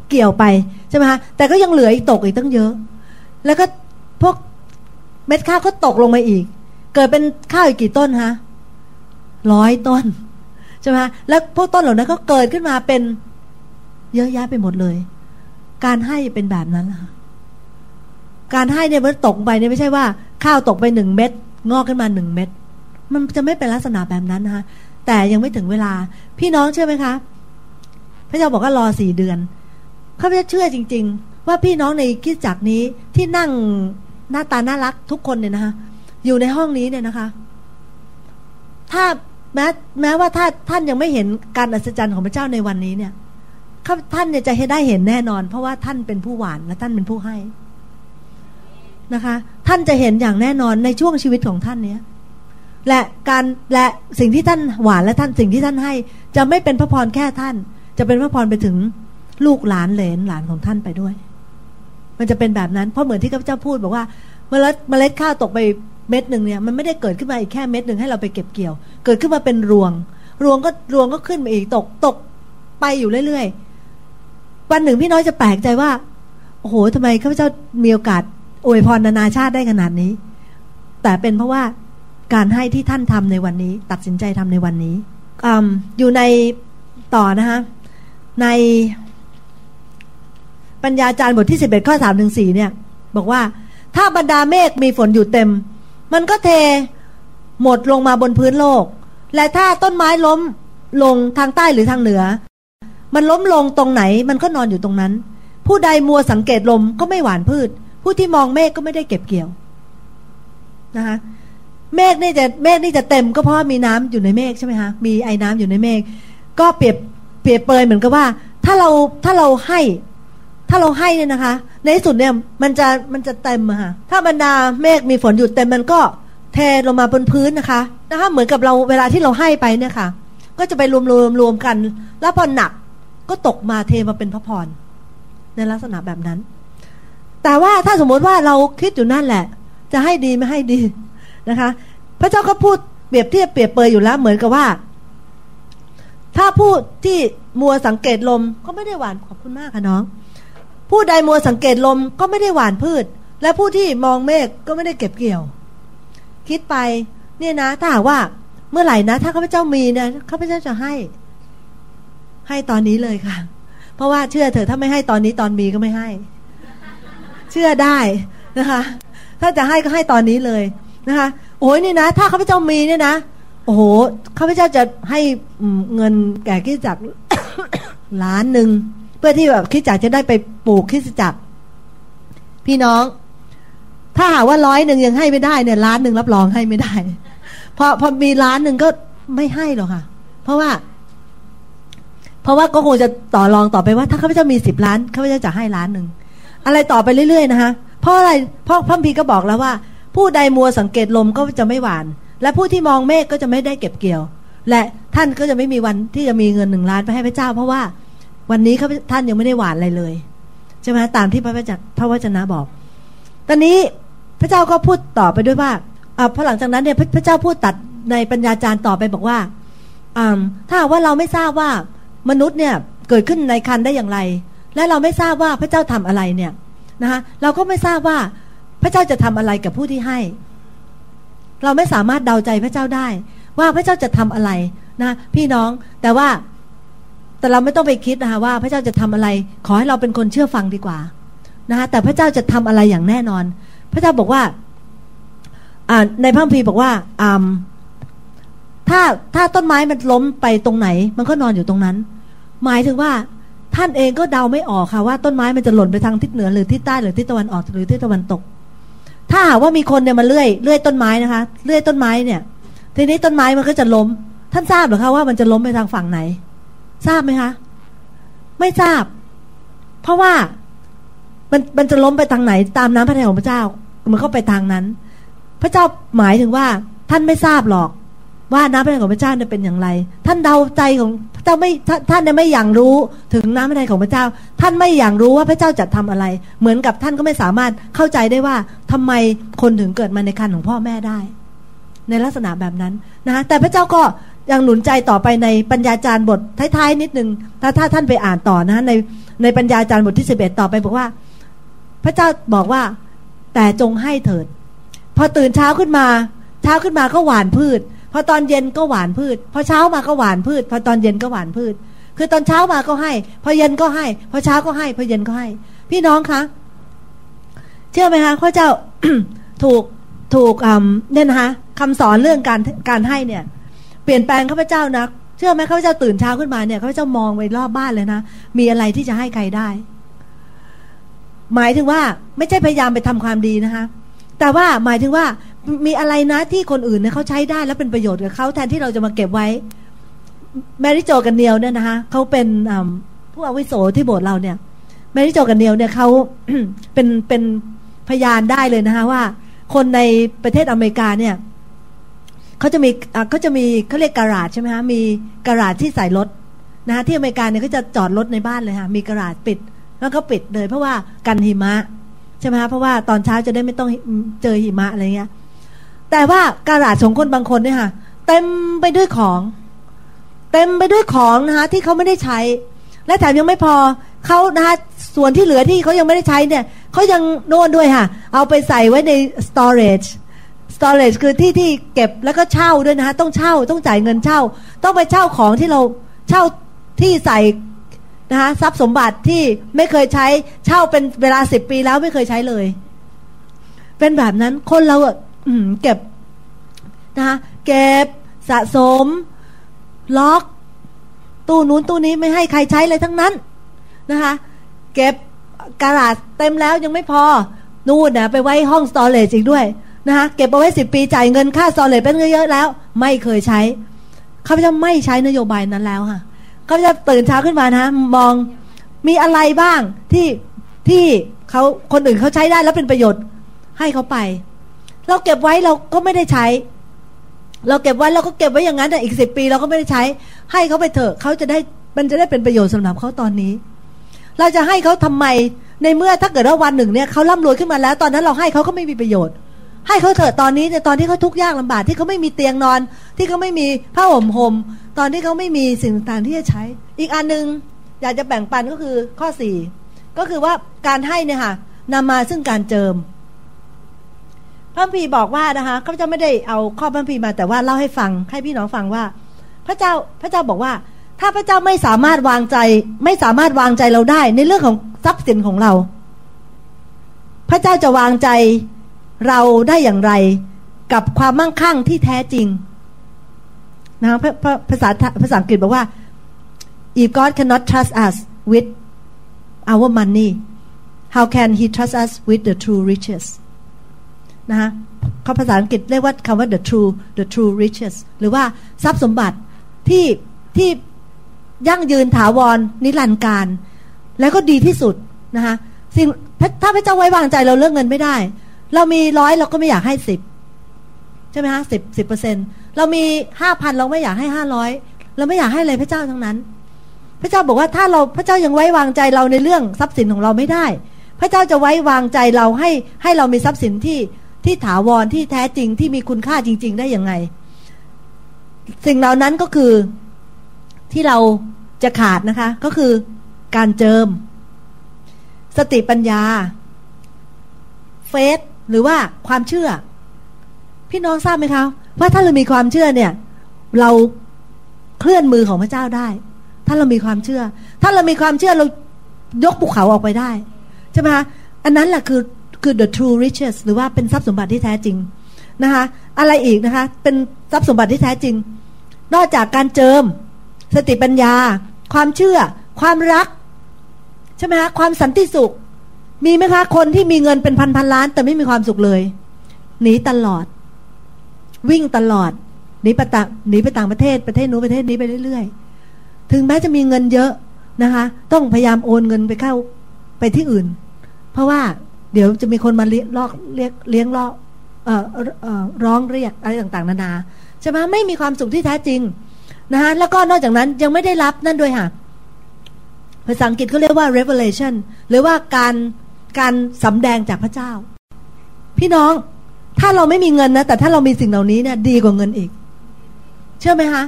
เกี่ยวไปใช่ไหมคะแต่ก็ยังเหลืออีกตกอีกตั้งเยอะ แล้วก็พวกเม็ดข้าวก็ตกลงมาอีก เกิดเป็นข้าวอีกกี่ต้นคะ ร้อยต้นใช่ไหมแล้วพวกต้นเหล่านั้นก็เกิดขึ้นมาเป็นเยอะแยะไปหมดเลย การให้เป็นแบบนั้นค่ะการให้เนี่ยมันตกไปเนี่ยไม่ใช่ว่า ข้าวตกไปหนึ่งเม็ดงอกขึ้นมาหนึ่งเม็ดมันจะไม่เป็นลักษณะแบบนั้นนะคะแต่ยังไม่ถึงเวลา พี่น้องเชื่อไหมคะ พระเจ้าบอกว่ารอสี่เดือนข้าพเจ้าเชื่อจริง ๆ ว่าพี่น้องในคิดจักนี้ที่นั่งหน้าตาน่ารักทุกคนเนี่ยนะคะอยู่ในห้องนี้เนี่ยนะคะ ถ้า แม้แม้ว่าถ้าท่านยังไม่เห็นการอัศจรรย์ของพระเจ้าในวันนี้เนี่ยท่านเนี่ยจะได้เห็นแน่นอน เพราะว่าท่านเป็นผู้หวานและท่านเป็นผู้ให้นะคะ ท่านจะเห็นอย่างแน่นอนในช่วงชีวิตของท่านเนี้ยและการและสิ่งที่ท่านหวานและท่านสิ่งที่ท่านให้ จะไม่เป็นพระพรแค่ท่าน จะเป็นพระพรไปถึงลูกหลานเหลนหลานของท่านไปด้วย มันจะเป็นแบบนั้นเพราะเหมือนที่ข้าพเจ้าพูดบอกว่าเมล็ดเมล็ดข้าวตกไป เม็ดหนึ่งเนี่ยมันไม่ได้เกิดขึ้นมาอีกแค่เม็ดหนึ่งให้เราไปเก็บเกี่ยว เกิดขึ้นมาเป็นรวง รวงก็รวงก็ขึ้นมาอีกตกตกไปอยู่เรื่อยๆ วันหนึ่งพี่น้อยจะแปลกใจว่า โอ้โหทำไมข้าพเจ้ามีโอกาสอวยพรนานาชาติได้ขนาดนี้ แต่เป็นเพราะว่าการให้ที่ท่านทำในวันนี้ ตัดสินใจทำในวันนี้ออยู่ในต่อนะคะในปัญญาจารย์บทที่สิบเอ็ดข้อสามถึงสี่เนี่ย บอกว่าถ้าบรรดาเมฆมีฝนอยู่เต็ม มันก็เท หมดลงมาบนพื้นโลก และถ้าต้นไม้ล้มลงทางใต้หรือทางเหนือ มันล้มลงตรงไหนมันก็นอนอยู่ตรงนั้น ผู้ใดมัวสังเกตลมก็ไม่หวานพืช ผู้ที่มองเมฆก็ไม่ได้เก็บเกี่ยวนะคะเมฆนี่จะเมฆนี่จะเต็มก็เพราะมีน้ำอยู่ในเมฆใช่ไหมคะมีไอ้น้ำอยู่ในเมฆก็เปรียบเปรียบเปยเหมือนกับว่า ถ้าเราถ้าเราให้ ถ้าเราให้เนี่ยนะคะ ในที่สุดเนี่ยมันจะมันจะเต็มอะค่ะถ้าบรรดาเมฆมีฝนหยุดเต็มมันก็เทลงมาบนพื้นนะคะนะคะเหมือนกับเราเวลาที่เราให้ไปเนี่ยค่ะ ก็จะไปรวมรวมรวมกัน แล้วพอหนักก็ตกมาเทมาเป็นพระพรในลักษณะแบบนั้น แต่ว่าถ้าสมมติว่าเราคิดอยู่นั่นแหละ จะให้ดีไม่ให้ดีนะคะ พระเจ้าก็พูดเปรียบเทียบเปรียบเปยอยู่แล้วเหมือนกับว่า ถ้าผู้ที่มัวสังเกตลมก็ไม่ได้หวานขอบคุณมากค่ะน้อง ผู้ใดมัวสังเกตลมก็ไม่ได้หวานพืช และผู้ที่มองเมฆก็ไม่ได้เก็บเกี่ยว คิดไป เนี่ยนะ ถ้าหากว่าเมื่อไหร่นะ ถ้าข้าพเจ้ามีเนี่ยข้าพเจ้าจะให้ ให้ตอนนี้เลยค่ะ เพราะว่าเชื่อเถอะถ้าไม่ให้ตอนนี้ตอนมีก็ไม่ให้ เชื่อได้นะคะ ถ้าจะให้ก็ให้ตอนนี้เลยนะคะ โอ้ยนี่นะ ถ้าข้าพเจ้ามีเนี่ยนะโอ้โหข้าพเจ้าจะให้เงินแก่คิดจักล้านหนึ่ง พื่อที่แบบคิดจักจะได้ไปปลูกคิดจักพี่น้อง ถ้าหาว่าร้อยหนึ่งยังให้ไม่ได้เนี่ยล้านหนึ่งรับรองให้ไม่ได้พอพอมีล้านหนึ่งก็ไม่ให้หรอกค่ะ เพราะว่า เพราะว่าก็คงจะต่อรองต่อไปว่า ถ้าข้าพเจ้ามีสิบล้านข้าพเจ้าจะให้ล้านหนึ่งอะไรต่อไปเรื่อยๆนะคะเพราะอะไรเพราะพระพีก็บอกแล้วว่า ผู้ใดมัวสังเกตลมก็จะไม่หวาน และผู้ที่มองเมฆก็จะไม่ได้เก็บเกี่ยว และท่านก็จะไม่มีวันที่จะมีเงินหนึ่งล้านไปให้พระเจ้า เพราะว่า วันนี้เขาท่านยังไม่ได้หวานอะไรเลยใช่ไหมตามที่พระวจนะพระวจนะบอก ตอนนี้พระเจ้าก็พูดต่อไปด้วยว่าพอหลังจากนั้นเนี่ยพระเจ้าพูดตัดในปัญญาจารย์ต่อไปบอกว่าอ่าถ้าว่าเราไม่ทราบว่ามนุษย์เนี่ยเกิดขึ้นในคันได้อย่างไร และเราไม่ทราบว่าพระเจ้าทำอะไรเนี่ยนะคะเราก็ไม่ทราบว่าพระเจ้าจะทำอะไรกับผู้ที่ให้ เราไม่สามารถเดาใจพระเจ้าได้ ว่าพระเจ้าจะทำอะไรนะพี่น้องแต่ว่า แต่เราไม่ต้องไปคิดนะคะว่าพระเจ้าจะทำอะไร ขอให้เราเป็นคนเชื่อฟังดีกว่านะคะแต่พระเจ้าจะทำอะไรอย่างแน่นอน พระเจ้าบอกว่าในพระคัมภีร์บอกว่าถ้าถ้าต้นไม้มันล้มไปตรงไหน มันก็นอนอยู่ตรงนั้น หมายถึงว่าท่านเองก็เดาไม่ออกค่ะว่าต้นไม้มันจะหล่นไปทางทิศเหนือหรือทิศใต้หรือทิศตะวันออกหรือทิศตะวันตก ถ้าหากว่ามีคนเนี่ยมาเลื่อยเลื่อยต้นไม้นะคะเลื่อยต้นไม้เนี่ย ทีนี้ต้นไม้มันก็จะล้ม ท่านทราบหรือคะว่ามันจะล้มไปทางฝั่งไหน ทราบไหมคะ ไม่ทราบ เพราะว่ามันมันจะล้มไปทางไหน ตามน้ำพระทัยของพระเจ้า มันก็ไปทางนั้น พระเจ้าหมายถึงว่า ท่านไม่ทราบหรอก ว่าน้ำพระทัยของพระเจ้าเนี่ยเป็นอย่างไร ท่านเดาใจของพระเจ้าไม่ท่านเนี่ยไม่อย่างรู้ถึงน้ำพระทัยของพระเจ้า ท่านไม่อย่างรู้ว่าพระเจ้าจะทำอะไร เหมือนกับท่านก็ไม่สามารถเข้าใจได้ว่าทำไมคนถึงเกิดมาในคันของพ่อแม่ได้ ในลักษณะแบบนั้นนะแต่พระเจ้าก็ ยังหนุนใจต่อไปในปัญญาจารย์บทท้ายๆนิดนึงถ้าถ้าท่านไปอ่านต่อนะในในปัญญาจารย์บทที่สิบเอ็ดต่อไปบอกว่า พระเจ้าบอกว่า แต่จงให้เถิด พอตื่นเช้าขึ้นมา เช้าขึ้นมาก็หวานพืช พอตอนเย็นก็หวานพืช พอเช้ามาก็หวานพืช พอตอนเย็นก็หวานพืช คือตอนเช้ามาก็ให้ พอเย็นก็ให้ พอเช้าก็ให้ พอเย็นก็ให้ พี่น้องคะเชื่อไหมคะพระเจ้าถูกถูกเนี่ยนะคะคำสอนเรื่องการการให้เนี่ย เปลี่ยนแปลงข้าพเจ้านะเชื่อไหมข้าพเจ้าตื่นเช้าขึ้นมาเนี่ยข้าพเจ้ามองไปรอบบ้านเลยนะมีอะไรที่จะให้ใครได้ หมายถึงว่าไม่ใช่พยายามไปทำความดีนะคะ แต่ว่าหมายถึงว่ามีอะไรนะที่คนอื่นเนี่ยเขาใช้ได้แล้วเป็นประโยชน์กับเขาแทนที่เราจะมาเก็บไว้ แมรี่โจกันเนียวเนี่ยนะคะเขาเป็นผู้อาวุโสที่โบสถ์เราเนี่ยแมรี่โจกันเนียวเนี่ยเขาเป็นเป็นพยานได้เลยนะคะว่า คนในประเทศอเมริกาเนี่ย เขาจะมีเขาจะมีเขาเรียกการาดใช่ไหมคะมีการาดที่ใส่รถนะคะที่อเมริกาเนี่ยเขาจะจอดรถในบ้านเลยค่ะมีการาดปิด แล้วก็ปิดเลย เพราะว่ากันหิมะใช่ไหมคะเพราะว่าตอนเช้าจะได้ไม่ต้องเจอหิมะอะไรเงี้ย แต่ว่าการาดของคนบางคนเนี่ยค่ะเต็มไปด้วยของ เต็มไปด้วยของนะคะที่เขาไม่ได้ใช้ และแถมยังไม่พอเขานะคะส่วนที่เหลือที่เขายังไม่ได้ใช้เนี่ยเขายังโน่นด้วยค่ะ เอาไปใส่ไว้ใน storage storage คือที่ที่เก็บแล้วก็เช่าด้วยนะคะต้องเช่าต้องจ่ายเงินเช่า ต้องไปเช่าของที่เราเช่าที่ใส่นะคะทรัพย์สมบัติที่ไม่เคยใช้เช่าเป็นเวลาสิบปีแล้วไม่เคยใช้เลย เป็นแบบนั้นคนเราเก็บนะคะเก็บสะสม ล็อก ตู้นู้นตู้นี้ไม่ให้ใครใช้เลยทั้งนั้นนะคะ เก็บกระดาษเต็มแล้วยังไม่พอนู่นนะไปไว้ห้องสตอเรจอีกด้วย นะคะเก็บเอาไว้สิบปีจ่ายเงินค่าสตอเรจเป็นเยอะแล้ว ไม่เคยใช้ข้าพเจ้าไม่ใช้นโยบายนั้นแล้วค่ะข้าพเจ้าตื่นเช้าขึ้นมานะมองมีอะไรบ้างที่ที่เขาคนอื่นเขาใช้ได้แล้วเป็นประโยชน์ให้เขาไป เราเก็บไว้เราก็ไม่ได้ใช้ เราเก็บไว้เราก็เก็บไว้อย่างนั้นแต่อีกสิบปีเราก็ไม่ได้ใช้ ให้เขาไปเถอะเขาจะได้มันจะได้เป็นประโยชน์สำหรับเขาตอนนี้ เราจะให้เขาทำไมในเมื่อถ้าเกิดว่าวันหนึ่งเนี่ยเขาร่ำรวยขึ้นมาแล้ว ตอนนั้นเราให้เขาก็ไม่มีประโยชน์ ให้เขาเถอะตอนนี้ในตอนที่เขาทุกข์ยากลำบากที่เขาไม่มีเตียงนอน ที่เขาไม่มีผ้าห่มห่มตอนที่เขาไม่มีสิ่งต่างที่จะใช้ อีกอันหนึ่งอยากจะแบ่งปันก็คือข้อสี่ก็คือว่าการให้เนี่ยค่ะนำมาซึ่งการเจิม พระพีบอกว่านะคะเขาจะไม่ได้เอาข้อพระพีมาแต่ว่าเล่าให้ฟังให้พี่น้องฟังว่า พระเจ้าพระเจ้าบอกว่า ถ้าพระเจ้าไม่สามารถวางใจ ไม่สามารถวางใจเราได้ ในเรื่องของทรัพย์สินของเรา พระเจ้าจะวางใจ เราได้อย่างไรกับความมั่งคั่งที่แท้จริงนะภาษาภาษาอังกฤษบอกว่า if God cannot trust us with our money how can He trust us with the true riches นะคะเขาภาษาอังกฤษเรียกว่าคำว่า the true the true riches หรือว่าทรัพย์สมบัติที่ที่ยั่งยืนถาวรนิรันดร์การ แล้วก็ดีที่สุดนะคะสิ่งถ้าพระเจ้าไว้วางใจเราเรื่องเงินไม่ได้ เรามีร้อยเราก็ไม่อยากให้สิบใช่ไหมคะสิบสิบเปอร์เซ็นเรามีห้าพันเราไม่อยากให้ห้าร้อยเราไม่อยากให้อะไรพระเจ้าทั้งนั้น พระเจ้าบอกว่าถ้าเราพระเจ้ายังไว้วางใจเราในเรื่องทรัพย์สินของเราไม่ได้ พระเจ้าจะไว้วางใจเราให้ให้เรามีทรัพย์สินที่ที่ถาวรที่แท้จริงที่มีคุณค่าจริง ๆ ได้ยังไง สิ่งเหล่านั้นก็คือที่เราจะขาดนะคะ ก็คือการเจิม สติปัญญา เฟส หรือว่าความเชื่อ พี่น้องทราบไหมคะว่าถ้าเรามีความเชื่อเนี่ย เราเคลื่อนมือของพระเจ้าได้ ถ้าเรามีความเชื่อ ถ้าเรามีความเชื่อเรายกภูเขาออกไปได้ใช่ไหมคะอันนั้นแหละคือคือ the true riches หรือว่าเป็นทรัพย์สมบัติที่แท้จริงนะคะอะไรอีกนะคะ เป็นทรัพย์สมบัติที่แท้จริง นอกจากการเจิม สติปัญญา ความเชื่อ ความรัก ใช่ไหมคะความสันติสุข มีไหมคะ คนที่มีเงินเป็นพันพันล้าน แต่ไม่มีความสุขเลย หนีตลอด วิ่งตลอดหนีไปต่างหนีไปต่างประเทศประเทศนู้นประเทศนี้ไปเรื่อยๆ ถึงแม้จะมีเงินเยอะนะคะ ต้องพยายามโอนเงินไปเข้าไปที่อื่น เพราะว่าเดี๋ยวจะมีคนมาเลี้ยลอกเรียกเลี้ยงลอกเอ่อเอ่อร้องเรียกอะไรต่างๆ นานาใช่ไหมไม่มีความสุขที่แท้จริงนะคะแล้วก็นอกจากนั้นยังไม่ได้รับนั่นด้วยค่ะภาษาอังกฤษเขาเรียกว่า revelation หรือว่าการ การสำแดงจากพระเจ้า พี่น้องถ้าเราไม่มีเงินนะ แต่ถ้าเรามีสิ่งเหล่านี้เนี่ยดีกว่าเงินอีก เชื่อไหมคะ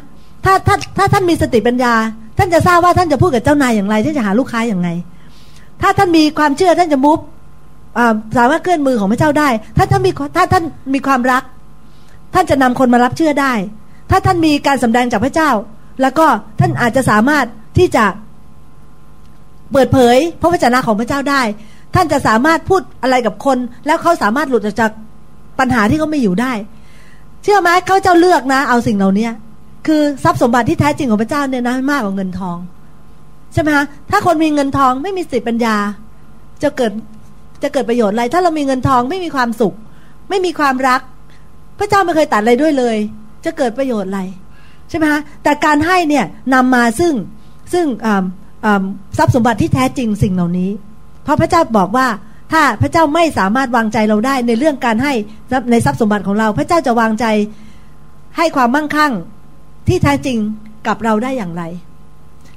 ถ้าถ้าถ้าท่านมีสติปัญญา ท่านจะทราบว่าท่านจะพูดกับเจ้านายอย่างไรท่านจะหาลูกค้าอย่างไงถ้าท่านมีความเชื่อท่านจะมุฟสามารถเคลื่อนมือของพระเจ้าได้ ถ้าท่านมีถ้าท่านมีความรัก ท่านจะนำคนมารับเชื่อได้ ถ้าท่านมีการสำแดงจากพระเจ้า แล้วก็ท่านอาจจะสามารถที่จะเปิดเผยพระวจนะของพระเจ้าได้ ท่านจะสามารถพูดอะไรกับคน แล้วเขาสามารถหลุดออกจากปัญหาที่เขาไม่อยู่ได้ เชื่อไหมเขาเจ้าเลือกนะ เอาสิ่งเหล่านี้คือทรัพย์สมบัติที่แท้จริงของพระเจ้าเนี่ยนะมากกว่าเงินทองใช่ไหมคะถ้าคนมีเงินทองไม่มีสติปัญญา จะเกิดจะเกิดประโยชน์อะไร ถ้าเรามีเงินทองไม่มีความสุข ไม่มีความรัก พระเจ้าไม่เคยตัดอะไรด้วยเลย จะเกิดประโยชน์อะไรใช่ไหมคะแต่การให้เนี่ยนำมาซึ่งซึ่งทรัพย์สมบัติที่แท้จริงสิ่งเหล่านี้ เพราะพระเจ้าบอกว่าถ้าพระเจ้าไม่สามารถวางใจเราได้ในเรื่องการให้ในทรัพย์สมบัติของเรา พระเจ้าจะวางใจให้ความมั่งคั่งที่แท้จริงกับเราได้อย่างไร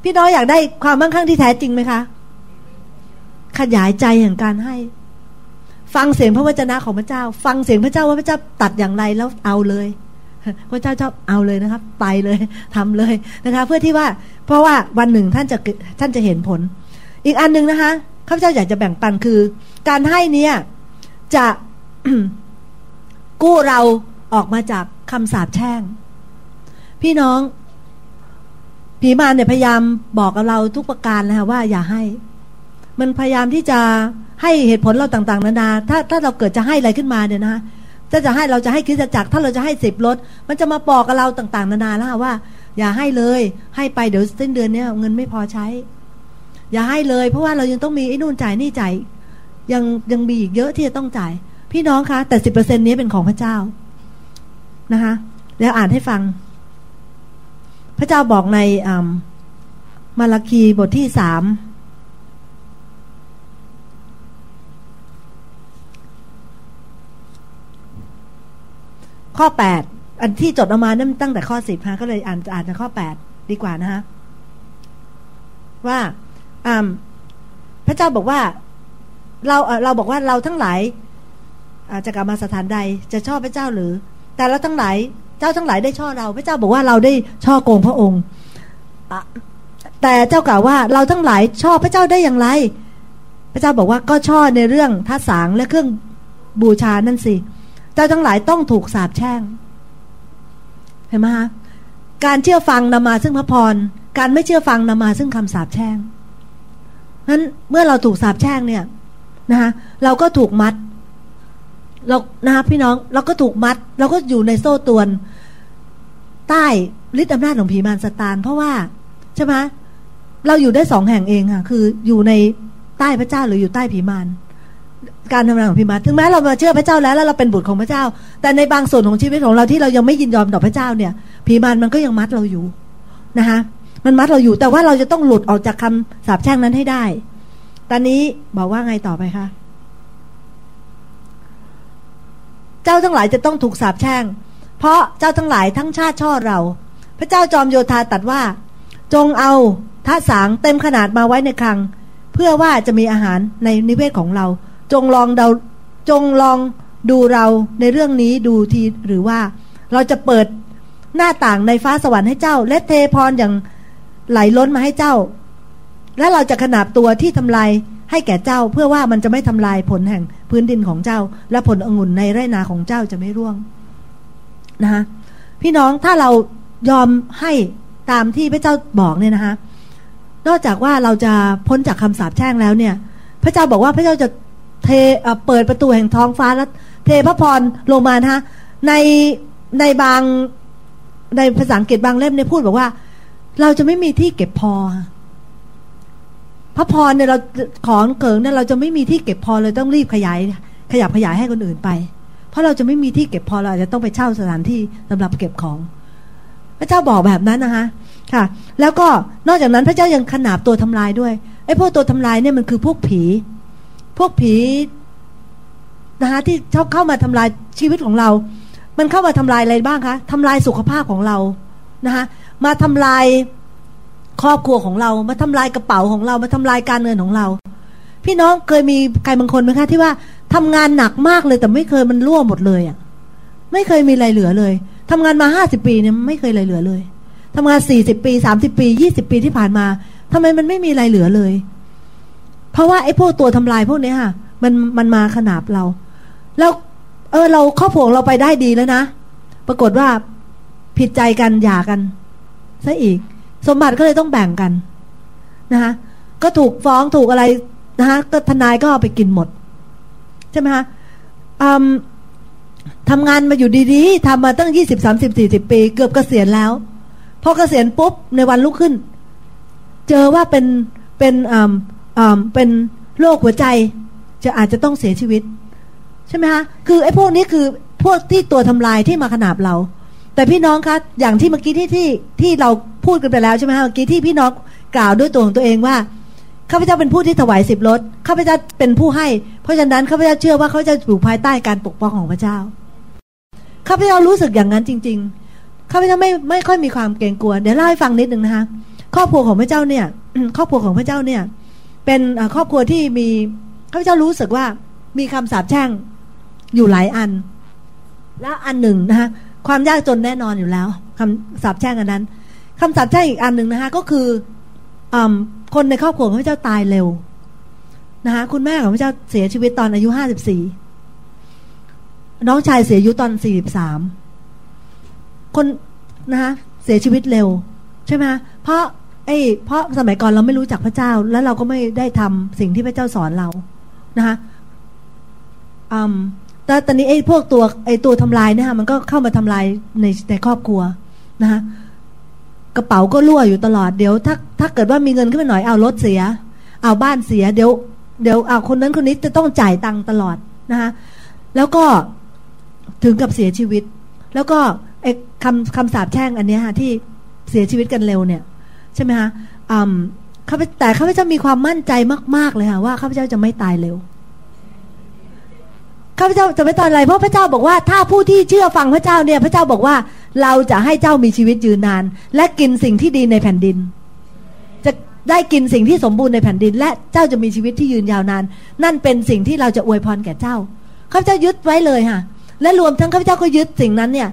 พี่น้องอยากได้ความมั่งคั่งที่แท้จริงไหมคะ ขยายใจแห่งการให้ ฟังเสียงพระวจนะของพระเจ้า ฟังเสียงพระเจ้าว่าพระเจ้าตัดอย่างไรแล้วเอาเลยพระเจ้าชอบเอาเลยนะครับ ไปเลยทำเลยนะคะ เพื่อที่ว่า เพราะว่าวันหนึ่งท่านจะท่านจะเห็นผล อีกอันหนึ่งนะคะ ข้าพเจ้าอยากจะแบ่งปันคือ การให้เนี่ยจะกู้เราออกมาจากคำสาปแช่ง พี่น้อง ผีมารเนี่ยพยายามบอกกับเราทุกประการนะคะว่าอย่าให้ มันพยายามที่จะให้เหตุผลเราต่างๆ นานา ถ้าถ้าเราเกิดจะให้อะไรขึ้นมาเนี่ยนะถ้าจะให้เราจะให้คิดจักรถ้าเราจะให้สิบรถ มันจะมาบอกกับเราต่าง ๆ นานาแล้วว่า อย่าให้เลย ให้ไปเดี๋ยวสิ้นเดือนเนี้ยเงินไม่พอใช้ ย่าให้เลย เพราะว่าเรายังต้องมีไอ้นู่นจ่ายนี่จ่ายยังยังมีอีกเยอะที่จะต้องจ่าย พี่น้องคะ แต่สิบเปอร์เซ็นนี้เป็นของพระเจ้านะคะแล้วอ่านให้ฟัง พระเจ้าบอกในมาลาคีบทที่สามข้อแปดอันที่จดออกมานั่นตั้งแต่ข้อสิบฮะก็เลยอ่านอ่านในข้อแปดดีกว่านะฮะว่า พระเจ้าบอกว่าเราเราบอกว่าเราทั้งหลายจะกลับมาสถานใดจะชอบพระเจ้าหรือ แต่เราทั้งหลายเจ้าทั้งหลายได้ช่อเรา พระเจ้าบอกว่าเราได้ช่อโกงพระองค์แต่เจ้ากล่าวว่าเราทั้งหลายชอบพระเจ้าได้อย่างไร พระเจ้าบอกว่าก็ช่อในเรื่องท่าสางและเครื่องบูชานั่นสิ เจ้าทั้งหลายต้องถูกสาปแช่ง เห็นไหมคะการเชื่อฟังนำมาซึ่งพระพร การไม่เชื่อฟังนำมาซึ่งคำสาปแช่ง นั้นเมื่อเราถูกสาปแช่งเนี่ยนะคะเราก็ถูกมัดเรานะคะพี่น้องเราก็ถูกมัด เราก็อยู่ในโซ่ตวน ใต้ฤทธิ์อำนาจของผีมารสตาน เพราะว่าใช่ไหมเราอยู่ได้สองแห่งเองค่ะ คืออยู่ในใต้พระเจ้าหรืออยู่ใต้ผีมารการทำงานของพิมาถึงแม้เรามาเชื่อพระเจ้าแล้วแล้วเราเป็นบุตรของพระเจ้า แต่ในบางส่วนของชีวิตของเราที่เรายังไม่ยินยอมต่อพระเจ้าเนี่ยผีมารมันก็ยังมัดเราอยู่นะคะ มันมัดเราอยู่แต่ว่าเราจะต้องหลุดออกจากคำสาปแช่งนั้นให้ได้ ตอนนี้บอกว่าไงต่อไปคะเจ้าทั้งหลายจะต้องถูกสาปแช่ง เพราะเจ้าทั้งหลายทั้งชาติช่อเรา พระเจ้าจอมโยธาตัดว่า จงเอาท่าสางเต็มขนาดมาไว้ในคลัง เพื่อว่าจะมีอาหารในนิเวศของเรา จงลองเดาจงลองดูเราในเรื่องนี้ดูทีหรือว่า เราจะเปิดหน้าต่างในฟ้าสวรรค์ให้เจ้า และเทพรอย่าง ไหลล้นมาให้เจ้า และเราจะขนาบตัวที่ทำลายให้แก่เจ้าเพื่อว่ามันจะไม่ทำลายผลแห่งพื้นดินของเจ้า และผลองุ่นในไร่นาของเจ้าจะไม่ร่วงนะคะพี่น้องถ้าเรายอมให้ตามที่พระเจ้าบอกเนี่ยนะคะนอกจากว่าเราจะพ้นจากคำสาปแช่งแล้วเนี่ย พระเจ้าบอกว่าพระเจ้าจะเทเปิดประตูแห่งท้องฟ้าแล้วเทพระพรลงมานะฮะในในบางในภาษาอังกฤษบางเล่มเนี่ยพูดบอกว่า เราจะไม่มีที่เก็บพอ พระพรเนี่ยเราของเกิงเนี่ยเราจะไม่มีที่เก็บพอเลยต้องรีบขยาย ขยับขยายให้คนอื่นไป เพราะเราจะไม่มีที่เก็บพอเราอาจจะต้องไปเช่าสถานที่สำหรับเก็บของ พระเจ้าบอกแบบนั้นนะคะ ค่ะ แล้วก็นอกจากนั้นพระเจ้ายังขนาบตัวทำลายด้วยไอ้พวกตัวทำลายเนี่ยมันคือพวกผี พวกผีนะคะที่ชอบเข้ามาทำลายชีวิตของเรา มันเข้ามาทำลายอะไรบ้างคะทำลายสุขภาพของเรา นะคะมาทำลายครอบครัวของเรามาทำลายกระเป๋าของเรามาทำลายการเงินของเรา พี่น้องเคยมีใครบางคนไหมคะที่ว่าทำงานหนักมากเลยแต่ไม่เคยมันรั่วหมดเลยอะไม่เคยมีอะไรเหลือเลยทำงานมาห้าสิบปีเนี่ยไม่เคยอะไรเหลือเลยทำงานสี่สิบปีสามสิบปียี่สิบปีที่ผ่านมาทำไมมันไม่มีอะไรเหลือเลย เพราะว่าไอ้พวกตัวทำลายพวกนี้ค่ะ มันมันมาขนาบเรา แล้ว เออ เราครอบครัวเราไปได้ดีแล้วนะปรากฏว่า ผิดใจกันหย่ากันซะอีก สมบัติก็เลยต้องแบ่งกันนะคะก็ถูกฟ้องถูกอะไรนะคะก็ทนายก็เอาไปกินหมด ใช่ไหมคะทำงานมาอยู่ดีๆทำมาตั้งยี่สิบสามสิบสี่สิบปี เกือบเกษียณแล้วพอเกษียณปุ๊บในวันลุกขึ้น เจอว่าเป็นเป็นอ่าอ่าเป็นโรคหัวใจ จะอาจจะต้องเสียชีวิต ใช่ไหมคะคือไอ้พวกนี้คือพวกที่ตัวทำลายที่มาขนาบเรา แต่พี่น้องคะอย่างที่เมื่อกี้ที่ที่ที่เราพูดกันไปแล้วใช่ไหมคะเมื่อกี้ที่พี่น้องกล่าวด้วยตัวของตัวเองว่าข้าพเจ้าเป็นผู้ที่ถวายสิบรถข้าพเจ้าเป็นผู้ให้ เพราะฉะนั้นข้าพเจ้าเชื่อว่าเขาจะอยู่ภายใต้การปกป้องของพระเจ้าข้าพเจ้ารู้สึกอย่างนั้นจริง ๆข้าพเจ้าไม่ไม่ค่อยมีความเกรงกลัวเดี๋ยวเล่าให้ฟังนิดหนึ่งนะคะครอบครัวของพระเจ้าเนี่ยครอบครัวของพระเจ้าเนี่ย เป็นครอบครัวที่มีข้าพเจ้ารู้สึกว่ามีคำสาปแช่งอยู่หลายอัน และอันหนึ่งนะคะ ความยากจนแน่นอนอยู่แล้วคำสาปแช่งอันนั้นคำสาปแช่งอีกอันหนึ่งนะคะก็คืออคนในครอบครัวของพระเจ้าตายเร็วนะคะคุณแม่ของพระเจ้าเสียชีวิตตอนอายุห้าสิบสี่น้องชายเสียอายุตอนสี่สิบสามคนนะคะเสียชีวิตเร็ว ใช่ไหมเพราะไอ้เพราะสมัยก่อนเราไม่รู้จักพระเจ้า แล้วเราก็ไม่ได้ทำสิ่งที่พระเจ้าสอนเรานะคะ แต่ตอนนี้ไอ้พวกตัวไอ้ตัวทำลายเนี่ยมันก็เข้ามาทำลายในในครอบครัวนะคะกระเป๋าก็รั่วอยู่ตลอดเดี๋ยวถ้าถ้าเกิดว่ามีเงินขึ้นมาหน่อยเอารถเสีย เอาบ้านเสีย เดี๋ยวเดี๋ยวเอาคนนั้นคนนี้จะต้องจ่ายตังค์ตลอดนะคะแล้วก็ถึงกับเสียชีวิต แล้วก็ไอ้คำคำสาปแช่งอันนี้ค่ะที่เสียชีวิตกันเร็วเนี่ย ใช่ไหมคะอืมข้าพแต่ข้าพเจ้ามีความมั่นใจมาก ๆ เลยค่ะว่าข้าพเจ้าจะไม่ตายเร็ว ข้าพเจ้าจะไม่ตายอะไรเพราะพระเจ้าบอกว่าถ้าผู้ที่เชื่อฟังพระเจ้าเนี่ย พระเจ้าบอกว่าเราจะให้เจ้ามีชีวิตยืนนาน และกินสิ่งที่ดีในแผ่นดิน จะได้กินสิ่งที่สมบูรณ์ในแผ่นดิน และเจ้าจะมีชีวิตที่ยืนยาวนาน นั่นเป็นสิ่งที่เราจะอวยพรแก่เจ้าข้าพเจ้ายึดไว้เลยค่ะ และรวมทั้งข้าพเจ้าก็ยึดสิ่งนั้นเนี่ย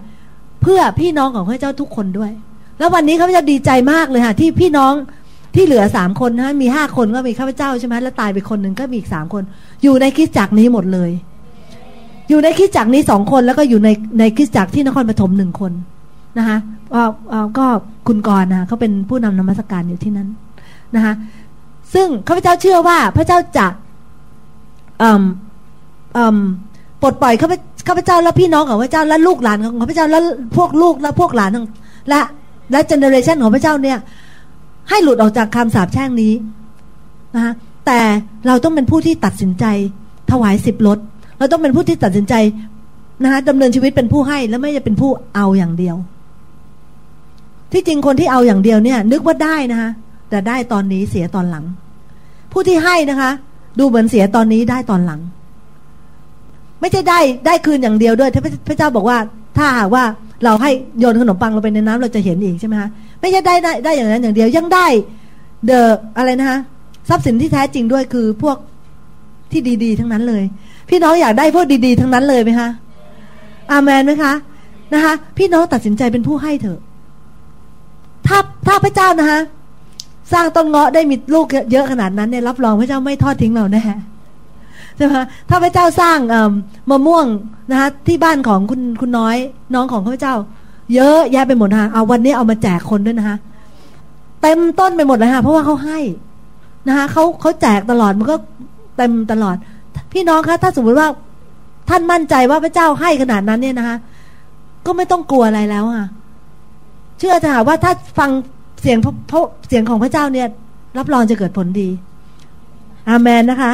เพื่อพี่น้องของข้าพเจ้าทุกคนด้วย แล้ววันนี้ข้าพเจ้าดีใจมากเลยค่ะ ที่พี่น้องที่เหลือสามคนนะมีห้าคนก็มีข้าพเจ้าใช่ไหมแล้วตายไปคนหนึ่งก็มีอีกสามคน อยู่ในคิดจักนี้หมดเลย อยู่ในคิดจักนี้สองคนแล้วก็อยู่ในในคิดจักที่นครปฐมหนึ่งคนนะคะก็คุณกรนะเขาเป็นผู้นำนมัสการอยู่ที่นั้นนะคะซึ่งข้าพเจ้าเชื่อว่าพระเจ้าจะปลดปล่อยข้าพเจ้าและพี่น้องของพระเจ้าและลูกหลานของพระเจ้าและพวกลูกและพวกหลานและและเจเนอเรชันของพระเจ้าเนี่ย ให้หลุดออกจากคำสาปแช่งนี้นะคะแต่เราต้องเป็นผู้ที่ตัดสินใจถวายสิบลด เราต้องเป็นผู้ที่ตัดสินใจนะคะดำเนินชีวิตเป็นผู้ให้แล้วไม่จะเป็นผู้เอาอย่างเดียว ที่จริงคนที่เอาอย่างเดียวเนี่ย นึกว่าได้นะคะแต่ได้ตอนนี้เสียตอนหลัง ผู้ที่ให้นะคะ ดูเหมือนเสียตอนนี้ได้ตอนหลัง ไม่ใช่ได้ได้คืนอย่างเดียวด้วยพระเจ้าบอกว่า ถ้าหากว่าเราให้โยนขนมปังลงไปในน้ำเราจะเห็นอีกใช่ไหมคะไม่ใช่ได้ได้ได้อย่างนั้นอย่างเดียวยังได้เดออะไรนะคะทรัพย์สินที่แท้จริงด้วยคือพวกที่ดี ๆ ทั้งนั้นเลย พี่น้องอยากได้พวกดีๆ ทั้งนั้นเลยไหมคะอาเมนไหมคะนะคะ พี่น้องตัดสินใจเป็นผู้ให้เถอะ ถ้าถ้าพระเจ้านะฮะสร้างต้นเงาะได้มีลูกเยอะขนาดนั้นเนี่ยรับรองพระเจ้าไม่ทอดทิ้งเราแน่ใช่ไหมถ้าพระเจ้าสร้างมะม่วงนะคะที่บ้านของคุณคุณน้อยน้องของพระเจ้า เยอะแยะไปหมดฮะเอาวันนี้เอามาแจกคนด้วยนะคะเต็มต้นไปหมดเลยค่ะเพราะว่าเขาให้นะคะเขาเขาแจกตลอดมันก็เต็มตลอด พี่น้องคะถ้าสมมติว่าท่านมั่นใจว่าพระเจ้าให้ขนาดนั้นเนี่ยนะคะก็ไม่ต้องกลัวอะไรแล้วค่ะ เชื่อจะหาว่าถ้าฟังเสียงพระเสียงของพระเจ้าเนี่ย รับรองจะเกิดผลดี อาเมนนะคะ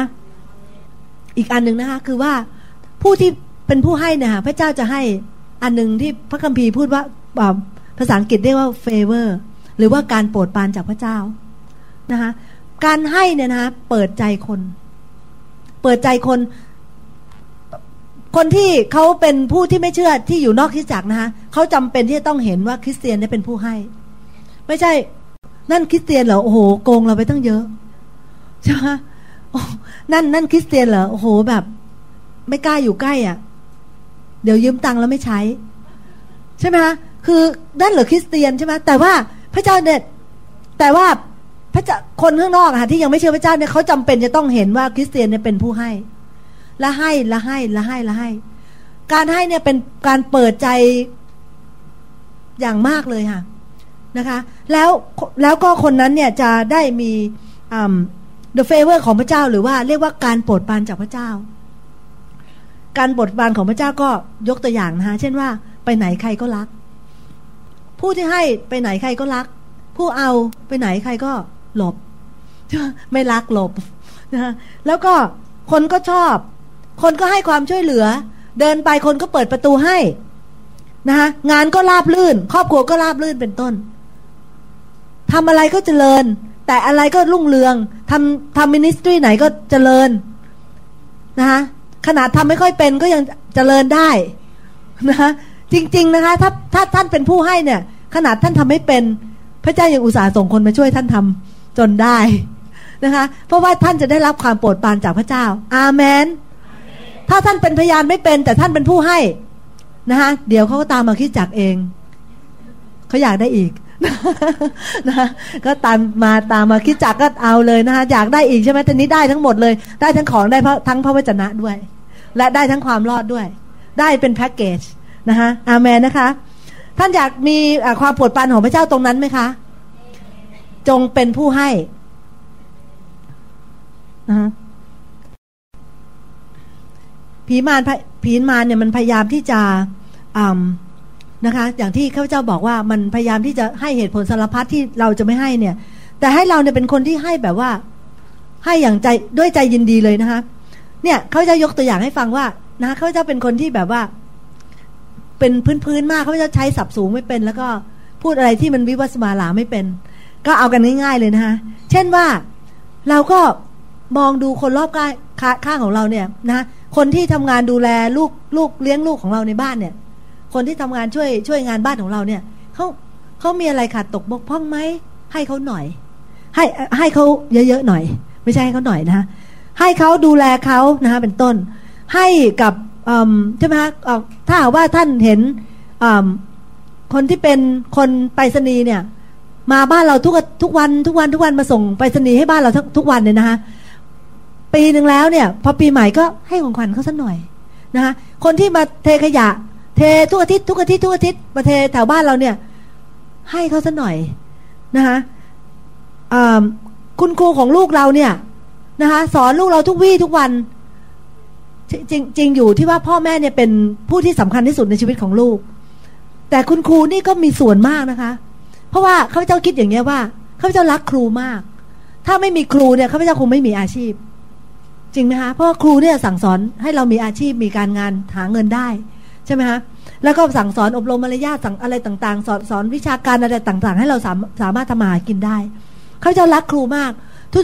อีกอันหนึ่งนะคะ คือว่าผู้ที่เป็นผู้ให้เนี่ยพระเจ้าจะให้อันหนึ่งที่พระคัมภีร์พูดว่าภาษาอังกฤษเรียกว่า favor หรือว่าการโปรดปรานจากพระเจ้านะคะการให้เนี่ยนะคะเปิดใจคน เปิดใจคนคนที่เขาเป็นผู้ที่ไม่เชื่อที่อยู่นอกคริสตจักรนะคะเขาจำเป็นที่จะต้องเห็นว่าคริสเตียนได้เป็นผู้ให้ ไม่ใช่ นั่นคริสเตียนเหรอโอ้โหโกงเราไปตั้งเยอะใช่ไหมนั่นนั่นคริสเตียนเหรอโอ้โหแบบ ไม่กล้าอยู่ใกล้อะ เดี๋ยวยืมตังค์แล้วไม่ใช้ ใช่ไหมคะคือนั่นเหรอคริสเตียนใช่ไหมแต่ว่าพระเจ้าเนี่ยแต่ว่า พระเจ้าคนข้างนอกค่ะที่ยังไม่เชื่อพระเจ้าเนี่ยเขาจำเป็นจะต้องเห็นว่าคริสเตียนเนี่ยเป็นผู้ให้และให้และให้และให้ละให้ การให้เนี่ยเป็นการเปิดใจอย่างมากเลยค่ะนะคะ แล้วแล้วก็คนนั้นเนี่ยจะได้มี the favor ของพระเจ้าหรือว่าเรียกว่าการโปรดปรานจากพระเจ้า การโปรดปรานของพระเจ้าก็ยกตัวอย่างนะคะเช่นว่าไปไหนใครก็รัก ผู้ที่ให้ไปไหนใครก็รัก ผู้เอาไปไหนใครก็ หลบ ไม่รักหลบนะแล้วก็คนก็ชอบ คนก็ให้ความช่วยเหลือ เดินไปคนก็เปิดประตูให้นะคะงานก็ราบลื่น ครอบครัวก็ราบลื่นเป็นต้นทำอะไรก็เจริญ แต่อะไรก็รุ่งเรืองทำทำมินิสทรีไหนก็เจริญนะคะขนาดทำไม่ค่อยเป็นก็ยังเจริญได้นะคะจริง ๆ นะคะ ถ้าถ้าท่านเป็นผู้ให้เนี่ย ขนาดท่านทำไม่เป็น พระเจ้ายังอุตส่าห์ส่งคนมาช่วยท่านทำ จนได้นะคะ เพราะว่าท่านจะได้รับความโปรดปรานจากพระเจ้า อาเมน ถ้าท่านเป็นพยานไม่เป็น แต่ท่านเป็นผู้ให้นะคะเดี๋ยวเขาก็ตามมาคิดจักเอง เขาอยากได้อีกนะก็ตามมาตามมาคิดจักก็เอาเลยนะคะอยากได้อีกใช่ไหมตอนนี้ได้ทั้งหมดเลย ได้ทั้งของได้ทั้งพระวจนะด้วย และได้ทั้งความรอดด้วย ได้เป็นแพ็กเกจนะคะอาเมนนะคะ ท่านอยากมีความปวดปันของพระเจ้าตรงนั้นไหมคะ จงเป็นผู้ให้นะผีมารผีมารเนี่ยมันพยายามที่จะนะคะ อย่างที่ข้าพเจ้าบอกว่ามันพยายามที่จะให้เหตุผลสารพัดที่เราจะไม่ให้เนี่ย แต่ให้เราเนี่ยเป็นคนที่ให้แบบว่า ให้อย่างใจด้วยใจยินดีเลยนะคะ เนี่ยเขาจะยกตัวอย่างให้ฟังว่านะเขาจะเป็นคนที่แบบว่า เป็นพื้นๆมากเขาจะใช้สับสูงไม่เป็น แล้วก็พูดอะไรที่มันวิวัสมาลาไม่เป็น ก็เอากันง่ายๆเลยนะคะเช่นว่าเราก็มองดูคนรอบข้างของเราเนี่ยนะคนที่ทำงานดูแลลูกลูกเลี้ยงลูกของเราในบ้านเนี่ย คนที่ทำงานช่วยช่วยงานบ้านของเราเนี่ยเขาเขามีอะไรขาดตกบกพร่องไหมให้เขาหน่อย ให้ให้เขาเยอะๆหน่อย ไม่ใช่ให้เขาหน่อยนะให้เขาดูแลเขานะคะเป็นต้น ให้กับใช่ไหมคะถ้าว่าท่านเห็นคนที่เป็นคนไปรษณีย์เนี่ย มาบ้านเราทุกทุกวันทุกวันทุกวันมาส่งไปรษณีย์ให้บ้านเราทุกวันเลยนะคะปีหนึ่งแล้วเนี่ย พอปีใหม่ก็ให้ของขวัญเขาสักหน่อยนะคะคนที่มาเทขยะ เททุกอาทิตย์ทุกอาทิตย์ทุกอาทิตย์มาเทแถวบ้านเราเนี่ย ให้เขาสักหน่อยนะคะคุณครูของลูกเราเนี่ยนะคะสอนลูกเราทุกวี่ทุกวันจริงจริงอยู่ที่ว่าพ่อแม่เนี่ยเป็นผู้ที่สำคัญที่สุดในชีวิตของลูก แต่คุณครูนี่ก็มีส่วนมากนะคะ เพราะว่าข้าพเจ้าคิดอย่างเงี้ยว่าข้าพเจ้ารักครูมาก ถ้าไม่มีครูเนี่ยข้าพเจ้าคงไม่มีอาชีพ จริงไหมคะเพราะครูเนี่ยสั่งสอนให้เรามีอาชีพมีการงานหาเงินได้ใช่ไหมคะแล้วก็สั่งสอนอบรมมารยาทสั่งอะไรต่างๆ สอนสอนวิชาการอะไรต่างๆ ให้เราสามสามารถทำมาหากินได้เขาพเจะรักครูมาก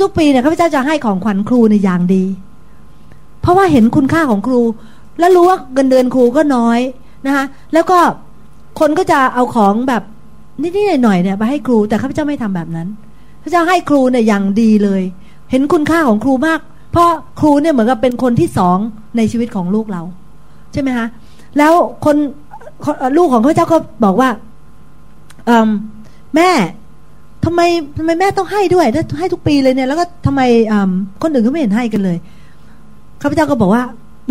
ทุกๆ ปีเนี่ยเขาพเจะจะให้ของขวัญครูในอย่างดี เพราะว่าเห็นคุณค่าของครู แล้วรู้ว่าเงินเดือนครูก็น้อยนะคะแล้วก็คนก็จะเอาของแบบ นิดๆหน่อยๆเนี่ยไปให้ครูแต่ข้าพเจ้าไม่ทำแบบนั้น พระเจ้าให้ครูเนี่ยอย่างดีเลย เห็นคุณค่าของครูมาก เพราะครูเนี่ยเหมือนกับเป็นคนที่สองในชีวิตของลูกเรา ใช่ไหมคะแล้วคนลูกของพระเจ้าก็บอกว่าแม่ทำไมทำไมแม่ต้องให้ด้วยให้ทุกปีเลยเนี่ย แล้วก็ทำไมคนอื่นเขาไม่เห็นให้กันเลยข้าพเจ้าก็บอกว่า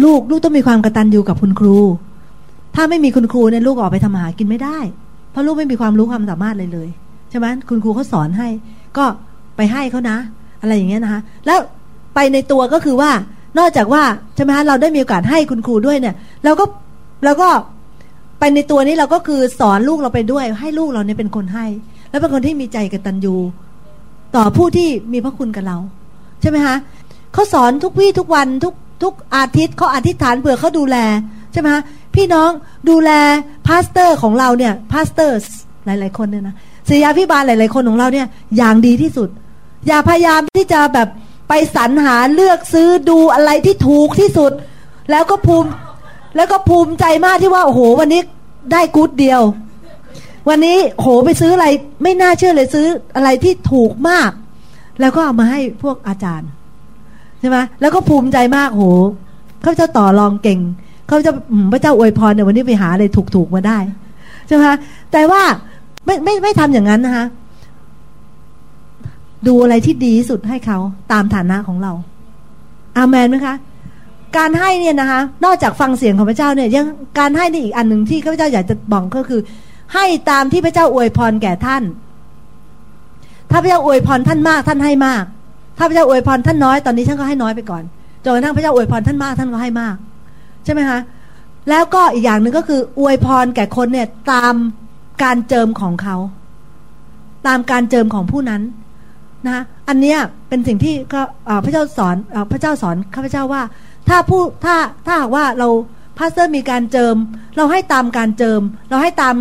ลูกลูกต้องมีความกระตันอยู่กับคุณครู ถ้าไม่มีคุณครูเนี่ยลูกออกไปทำหากินไม่ได้ ราะลูกไม่มีความรู้ความสามารถเลยเลยใช่ไหมคุณครูเขาสอนให้ ก็ไปให้เขานะ อะไรอย่างเงี้ยนะคะแล้วไปในตัวก็คือว่า นอกจากว่าใช่ไหมฮะเราได้มีโอกาสให้คุณครูด้วยเนี่ยเราก็เราก็ไปในตัวนี้เราก็คือสอนลูกเราไปด้วย ให้ลูกเราเนี่ยเป็นคนให้ แล้วเป็นคนที่มีใจกตัญญูต่อผู้ที่มีพระคุณกับเรา ใช่ไหมฮะเขาสอนทุกวี่ทุกวันทุกทุกอาทิตย์เขาอธิษฐานเผื่อเขาดูแลใช่ไหมฮะ พี่น้องดูแล pastor ของเราเนี่ย pastorหลาย ๆ คนเนี่ยนะศิยาพิบาลหลาย ๆ คนของเราเนี่ยอย่างดีที่สุด อย่าพยายามที่จะแบบไปสรรหาเลือกซื้อดูอะไรที่ถูกที่สุด แล้วก็ภูมิแล้วก็ภูมิใจมากที่ว่าโอ้โห วันนี้ได้กู๊ดเดียว วันนี้โหไปซื้ออะไร ไม่น่าเชื่อเลยซื้ออะไรที่ถูกมาก แล้วก็เอามาให้พวกอาจารย์ใช่ไหมแล้วก็ภูมิใจมากโหเขาจะต่อรองเก่ง เขาจะพระเจ้าอวยพรเนี่ยวันนี้ไปหาอะไรถูกๆมาได้ใช่ไหมแต่ว่าไม่ไม่ไม่ทำอย่างนั้นนะคะดูอะไรที่ดีสุดให้เขาตามฐานะของเรา อาเมนไหมคะ การให้เนี่ยนะคะ นอกจากฟังเสียงของพระเจ้าเนี่ย ยังการให้นี่อีกอันหนึ่งที่ข้าพเจ้าอยากจะบอกก็คือ ให้ตามที่พระเจ้าอวยพรแก่ท่าน ถ้าพระเจ้าอวยพรท่านมากท่านให้มาก ถ้าพระเจ้าอวยพรท่านน้อยตอนนี้ท่านก็ให้น้อยไปก่อนจนกระทั่งพระเจ้าอวยพรท่านมากท่านก็ให้มาก ใช่ไหมคะแล้วก็อีกอย่างหนึ่งก็คือ อวยพรแก่คนเนี่ยตามการเจิมของเขา ตามการเจิมของผู้นั้นนะอันเนี้ยเป็นสิ่งที่ก็พระเจ้าสอนพระเจ้าสอนข้าพเจ้าว่า ถ้าผู้ถ้าถ้าหากว่าเรา pastor มีการเจิม เราให้ตามการเจิม เราให้ตาม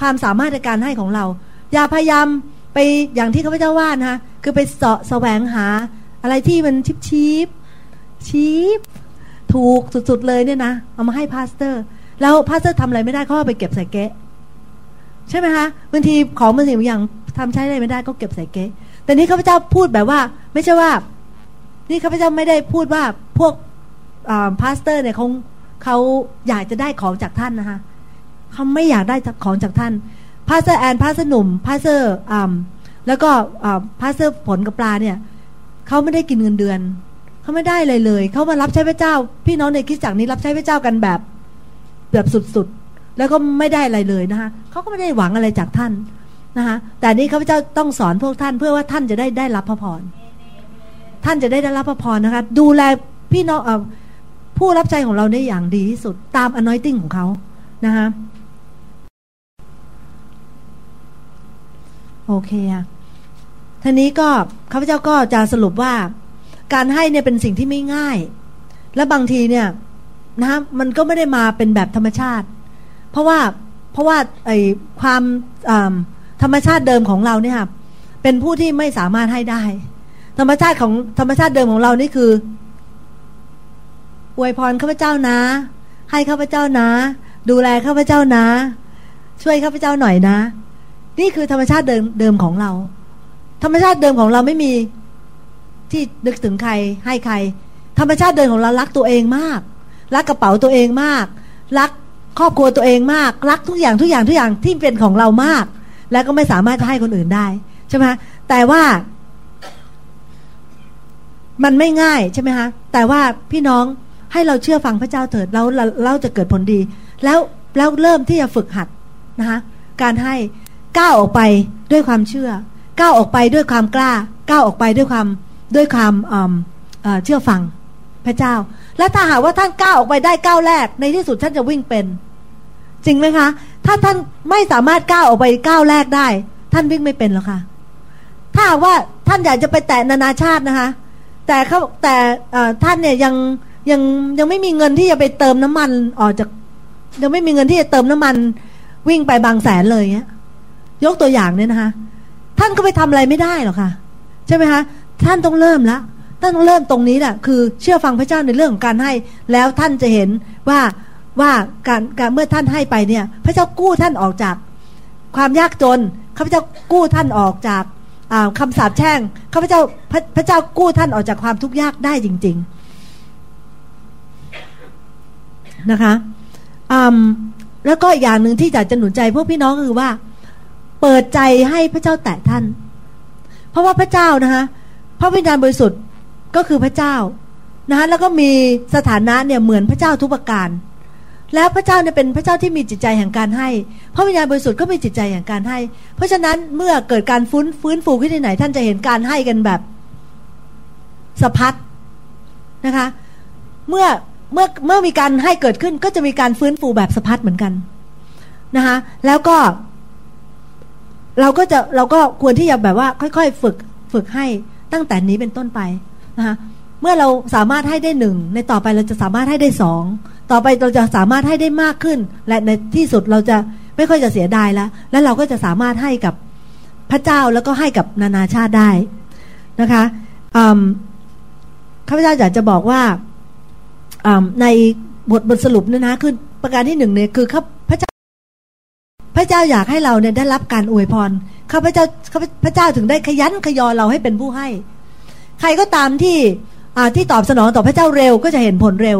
ความสามารถในการให้ของเรา อย่าพยายามไปอย่างที่ข้าพเจ้าว่านะคะคือไปเสาะแสวงหาอะไรที่มัน cheap cheap cheap ถูกสุดๆเลยเนี่ยนะ เอามาให้ pastor แล้ว pastor ทำอะไรไม่ได้เขาเอาไปเก็บใส่เก๊ะใช่ไหมคะบางทีของบางสิ่งบางอย่างทำใช้อะไรไม่ได้ก็เก็บใส่เก๊ะแต่นี่ข้าพเจ้าพูดแบบว่า ไม่ใช่ว่า นี่ข้าพเจ้าไม่ได้พูดว่าพวก pastor เนี่ยเขาเขาอยากจะได้ของจากท่านนะคะเขาไม่อยากได้ของจากท่าน pastor แอน pastor หนุ่ม pastor แล้วก็ pastor ผลกับปลาเนี่ยเขาไม่ได้กินเงินเดือน เขาไม่ได้เลยเลย เขามารับใช้พระเจ้า พี่น้องในคริสตจักรนี้รับใช้พระเจ้ากันแบบ แบบสุดๆ แล้วก็ไม่ได้อะไรเลยนะคะเขาก็ไม่ได้หวังอะไรจากท่านนะคะแต่นี้ข้าพเจ้าต้องสอนพวกท่านเพื่อว่าท่านจะได้ได้รับพระพร ท่านจะได้ได้รับพระพรนะคะ ดูแลพี่น้องผู้รับใช้ของเราได้อย่างดีที่สุดตามอนอยติ้งของเขานะคะโอเคอะทีนี้ก็ข้าพเจ้าก็จะสรุปว่า การให้เนี่ยเป็นสิ่งที่ไม่ง่าย และบางทีเนี่ยนะมันก็ไม่ได้มาเป็นแบบธรรมชาติ เพราะว่าเพราะว่าไอ้ความธรรมชาติเดิมของเราเนี่ยค่ะเป็นผู้ที่ไม่สามารถให้ได้ ธรรมชาติของธรรมชาติเดิมของเรานี่คืออวยพรข้าพเจ้านะ ให้ข้าพเจ้านะ ดูแลข้าพเจ้านะ ช่วยข้าพเจ้าหน่อยนะ นี่คือธรรมชาติเดิมเดิมของเรา ธรรมชาติเดิมของเราไม่มี ที่นึกถึงใครให้ใคร ธรรมชาติเดิมของเรารักตัวเองมาก รักกระเป๋าตัวเองมาก รักครอบครัวตัวเองมาก รักทุกอย่างทุกอย่างทุกอย่างที่เป็นของเรามาก แล้วก็ไม่สามารถจะให้คนอื่นได้ใช่ไหมแต่ว่า มันไม่ง่ายใช่ไหมคะแต่ว่าพี่น้องให้เราเชื่อฟังพระเจ้าเถิดเราเราจะเกิดผลดี แล้วแล้วเริ่มที่จะฝึกหัดนะคะการให้ก้าวออกไปด้วยความเชื่อก้าวออกไปด้วยความกล้าก้าวออกไปด้วยความ ด้วยความเชื่อฟังพระเจ้า และถ้าหากว่าท่านก้าวออกไปได้ก้าวแรก ในที่สุดท่านจะวิ่งเป็น จริงไหมคะ ถ้าท่านไม่สามารถก้าวออกไปก้าวแรกได้ ท่านวิ่งไม่เป็นหรอกคะ่ะ ถ้าว่าท่านอยากจะไปแตะนานาชาตินะคะ แต่เขาแต่ท่านเนี่ยยังยังยังไม่มีเงินที่จะไปเติมน้ำมันออกจากยังไม่มีเงินที่จะเติมน้ำมัน วิ่งไปบางแสนเลยเงี้ย ยกตัวอย่างเนี่ยนะคะ ท่านก็ไปทำอะไรไม่ได้หรอกค่ะใช่ไหมคะ ท่านต้องเริ่มละท่านต้องเริ่มตรงนี้แหละคือเชื่อฟังพระเจ้าในเรื่องของการให้ แล้วท่านจะเห็นว่าว่าการการเมื่อท่านให้ไปเนี่ย พระเจ้ากู้ท่านออกจาก ความยากจนข้าพเจ้ากู้ท่านออกจากคำสาปแช่งข้าพเจ้าพระพระเจ้ากู้ท่านออกจากความทุกข์ยากได้จริง ๆนะคะแล้วก็อย่างหนึ่งที่อยากจะหนุนใจพวกพี่น้องคือว่า เปิดใจให้พระเจ้าแตะท่าน เพราะว่าพระเจ้านะคะ พระวิญญาณบริสุทธิ์ก็คือพระเจ้านะคะแล้วก็มีสถานะเนี่ยเหมือนพระเจ้าทุกประการ แล้วพระเจ้าเนี่ยเป็นพระเจ้าที่มีจิตใจแห่งการให้ พระวิญญาณบริสุทธิ์ก็มีจิตใจแห่งการให้ เพราะฉะนั้นเมื่อเกิดการฟื้นฟื้นฟูขึ้นที่ไหน ท่านจะเห็นการให้กันแบบสะพัดนะคะ เมื่อเมื่อเมื่อมีการให้เกิดขึ้นก็จะมีการฟื้นฟูแบบสะพัดเหมือนกันนะคะแล้วก็ เราก็จะเราก็ควรที่จะแบบว่า ค่อยๆ ฝึกฝึกให้ ตั้งแต่นี้เป็นต้นไปนะคะเมื่อเราสามารถให้ได้หนึ่งในต่อไปเราจะสามารถให้ได้สองต่อไปเราจะสามารถให้ได้มากขึ้น และในที่สุดเราจะไม่ค่อยจะเสียดายแล้ว และเราก็จะสามารถให้กับพระเจ้าแล้วก็ให้กับนานาชาติได้นะคะข้าพเจ้าอยากจะบอกว่าในบทบทสรุปเนี่ยนะคือประการที่หนึ่งเนี่ยคือข้า พระเจ้าอยากให้เราเนี่ยได้รับการอวยพรข้าพเจ้าข้าพระเจ้าถึงได้ขยันขยอเราให้เป็นผู้ให้ ใครก็ตามที่ที่ตอบสนองต่อพระเจ้าเร็วก็จะเห็นผลเร็ว